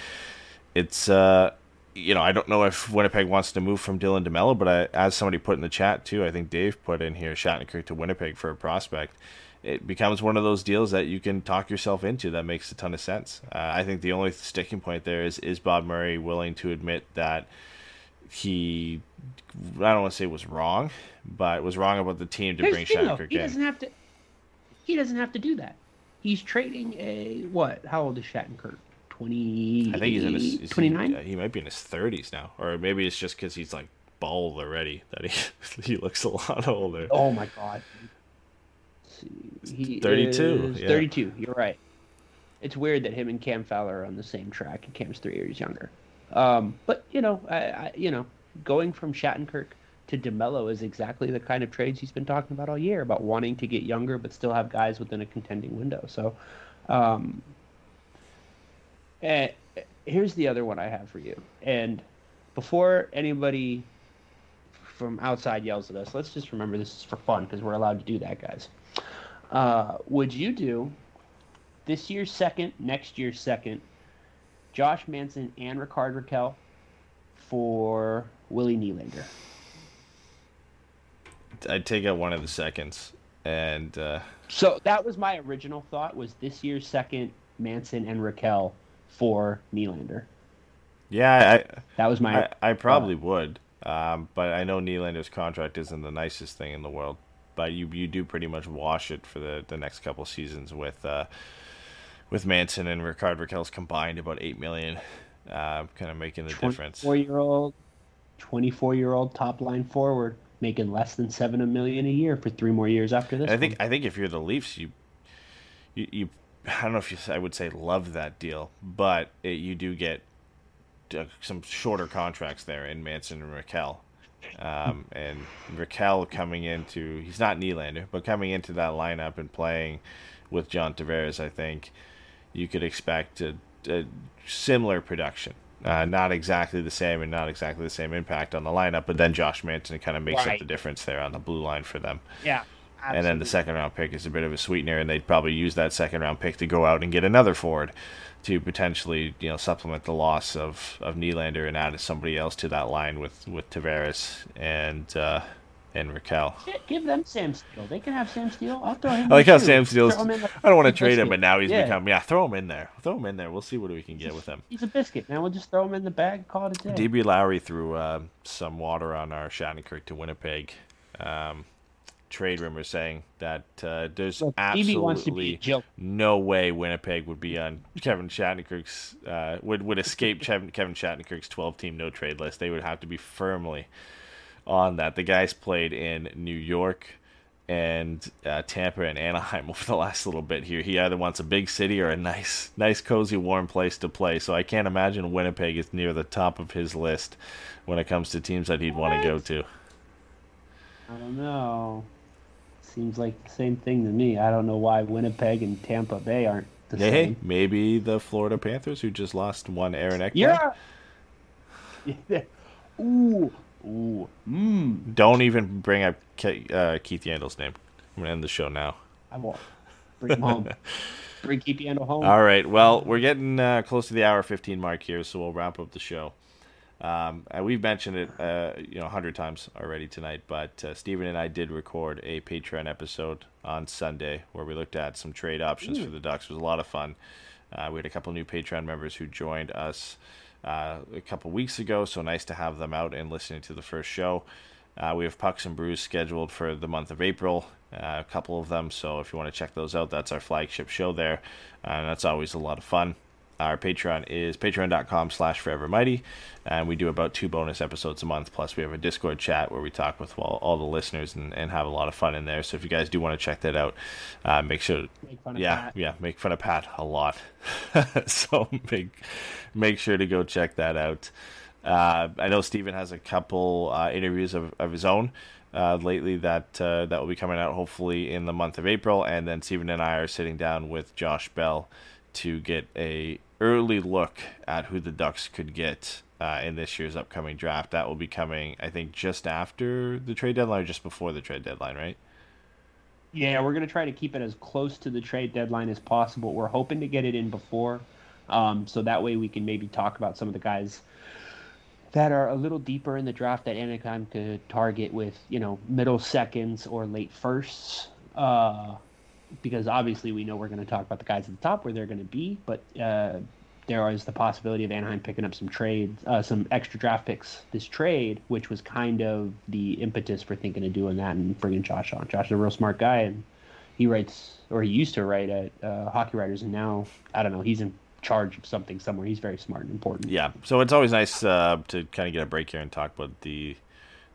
It's uh, you know I don't know if Winnipeg wants to move from Dylan DeMelo, but I, as somebody put in the chat too, I think Dave put in here Shattenkirk to Winnipeg for a prospect. It becomes one of those deals that you can talk yourself into. That makes a ton of sense. Uh, I think the only sticking point there is is Bob Murray willing to admit that he I don't want to say was wrong, but was wrong about the team to Here's bring thing, though. Shattenkirk He in. doesn't have to. He doesn't have to do that. He's trading a what? How old is Shattenkirk? Twenty. I think he's in his is he- twenty nine. He, might be in his thirties now, or maybe it's just because he's like bald already that he he looks a lot older. Oh my god. He 32, yeah. 32. You're right. It's weird that him and Cam Fowler are on the same track, and Cam's three years younger. Um, but you know, I, I, you know, going from Shattenkirk to DeMelo is exactly the kind of trades he's been talking about all year about wanting to get younger but still have guys within a contending window. So, um, eh, here's the other one I have for you. And before anybody from outside yells at us, let's just remember this is for fun because we're allowed to do that, guys. Uh, would you do this year's second, next year's second, Josh Manson and Rickard Rakell for Willie Nylander? I'd take out one of the seconds, and uh, So that was my original thought was this year's second, Manson and Raquel for Nylander. yeah, That was I my I, I probably would, um, but I know Nylander's contract isn't the nicest thing in the world. But you you do pretty much wash it for the, the next couple seasons with uh, with Manson and Rickard Rakell's combined about eight million, uh, kind of making the difference. 24 year old 24 year old top line forward making less than seven a million a year for three more years after this And I think one. I think if you're the Leafs, you you, you I don't know if you I would say love that deal, but it, you do get uh, some shorter contracts there in Manson and Rakell. Um, and Rakell coming into he's not Nylander, but coming into that lineup and playing with John Tavares, I think you could expect a, a similar production. Uh, not exactly the same and not exactly the same impact on the lineup, but then Josh Manson kind of makes up the difference there on the blue line for them. yeah And then the second round pick is a bit of a sweetener, and they'd probably use that second round pick to go out and get another forward to potentially, you know, supplement the loss of, of Nylander and add somebody else to that line with, with Tavares and uh, and Rakell. Give them Sam Steel. They can have Sam Steel. I'll throw him. I like how too. Sam Steel's. Like I don't want to trade him, but now he's Yeah. become. Yeah, throw him in there. Throw him in there. We'll see what we can get with him. He's a biscuit, man. We'll just throw him in the bag. Call it a day. DB Lowry threw uh, some water on our Shattenkirk to Winnipeg um, trade rumors saying that uh, there's Look, absolutely wants to be no way Winnipeg would be on Kevin Shattenkirk's uh, would would escape Kevin Kevin Shattenkirk's 12 team no trade list. They would have to be firmly on that. The guys played in New York and uh, Tampa and Anaheim over the last little bit here. He either wants a big city or a nice, nice, cozy, warm place to play. So I can't imagine Winnipeg is near the top of his list when it comes to teams that he'd want to go to. I don't know. Seems like the same thing to me. I don't know why Winnipeg and Tampa Bay aren't the Hey, same. maybe the Florida Panthers, who just lost one Aaron Ekblad. Yeah. ooh, ooh, mmm. Don't even bring up Ke- uh, Keith Yandle's name. I'm gonna end the show now. I won't. Bring him home. Bring Keith Yandle home. All right. Well, we're getting uh, close to the hour 15 mark here, so we'll wrap up the show. Um, we've mentioned it, uh, you know, a hundred times already tonight. But uh, Steven and I did record a Patreon episode on Sunday where we looked at some trade options for the Ducks. It was a lot of fun. Uh, we had a couple new Patreon members who joined us uh, a couple weeks ago, so nice to have them out and listening to the first show. Uh, we have Pucks and Brews scheduled for the month of April, uh, a couple of them. So if you want to check those out, that's our flagship show there, and that's always a lot of fun. Our Patreon is patreon.com slash forevermighty, and we do about two bonus episodes a month. Plus, we have a Discord chat where we talk with all, all the listeners and, and have a lot of fun in there. So if you guys do want to check that out, uh, make sure, Make fun of yeah, Pat. yeah, make fun of Pat a lot. so make make sure to go check that out. Uh, I know Steven has a couple uh, interviews of, of his own uh, lately that uh, that will be coming out hopefully in the month of April, and then Steven and I are sitting down with Josh Bell to get a early look at who the Ducks could get uh, in this year's upcoming draft. That will be coming, I think, just after the trade deadline or just before the trade deadline, right? Yeah, we're going to try to keep it as close to the trade deadline as possible. We're hoping to get it in before, um, so that way we can maybe talk about some of the guys that are a little deeper in the draft that Anaheim could target with, you know, middle seconds or late firsts. Uh, because obviously we know we're going to talk about the guys at the top where they're going to be, but uh, there is the possibility of Anaheim picking up some trades, uh, some extra draft picks this trade, which was kind of the impetus for thinking of doing that and bringing Josh on. Josh is a real smart guy, and he writes, or he used to write at uh, Hockey Writers, and now I don't know, he's in charge of something somewhere. He's very smart and important. Yeah, so it's always nice uh, to kind of get a break here and talk about the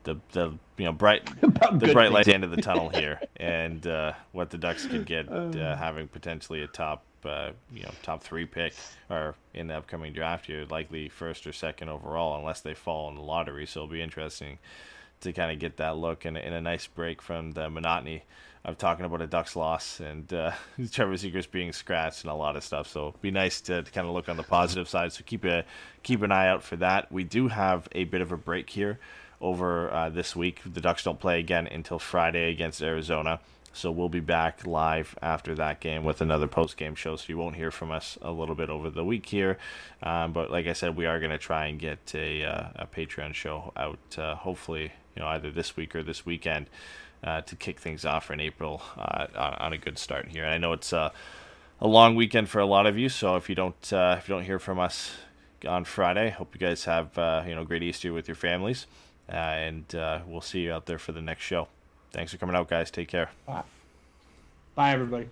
the the you know bright the bright light at the end of the tunnel here, and uh, what the Ducks could get uh, having potentially a top uh, you know top three pick or in the upcoming draft year, likely first or second overall, unless they fall in the lottery. So it'll be interesting to kind of get that look and, and a nice break from the monotony of talking about a Ducks loss and uh, Trevor Zegers being scratched and a lot of stuff. So it'd be nice to, to kind of look on the positive side. So keep a keep an eye out for that. We do have a bit of a break here over uh, this week. The Ducks don't play again until Friday against Arizona. So we'll be back live after that game with another post game show. So you won't hear from us a little bit over the week here, um, but like I said, we are going to try and get a, uh, a Patreon show out. Uh, hopefully, you know either this week or this weekend uh, to kick things off in April uh, on, on a good start here. And I know it's uh, a long weekend for a lot of you, so if you don't uh, if you don't hear from us on Friday, hope you guys have you know great Easter with your families, and uh, we'll see you out there for the next show. Thanks for coming out, guys. Take care. Bye. Bye, everybody.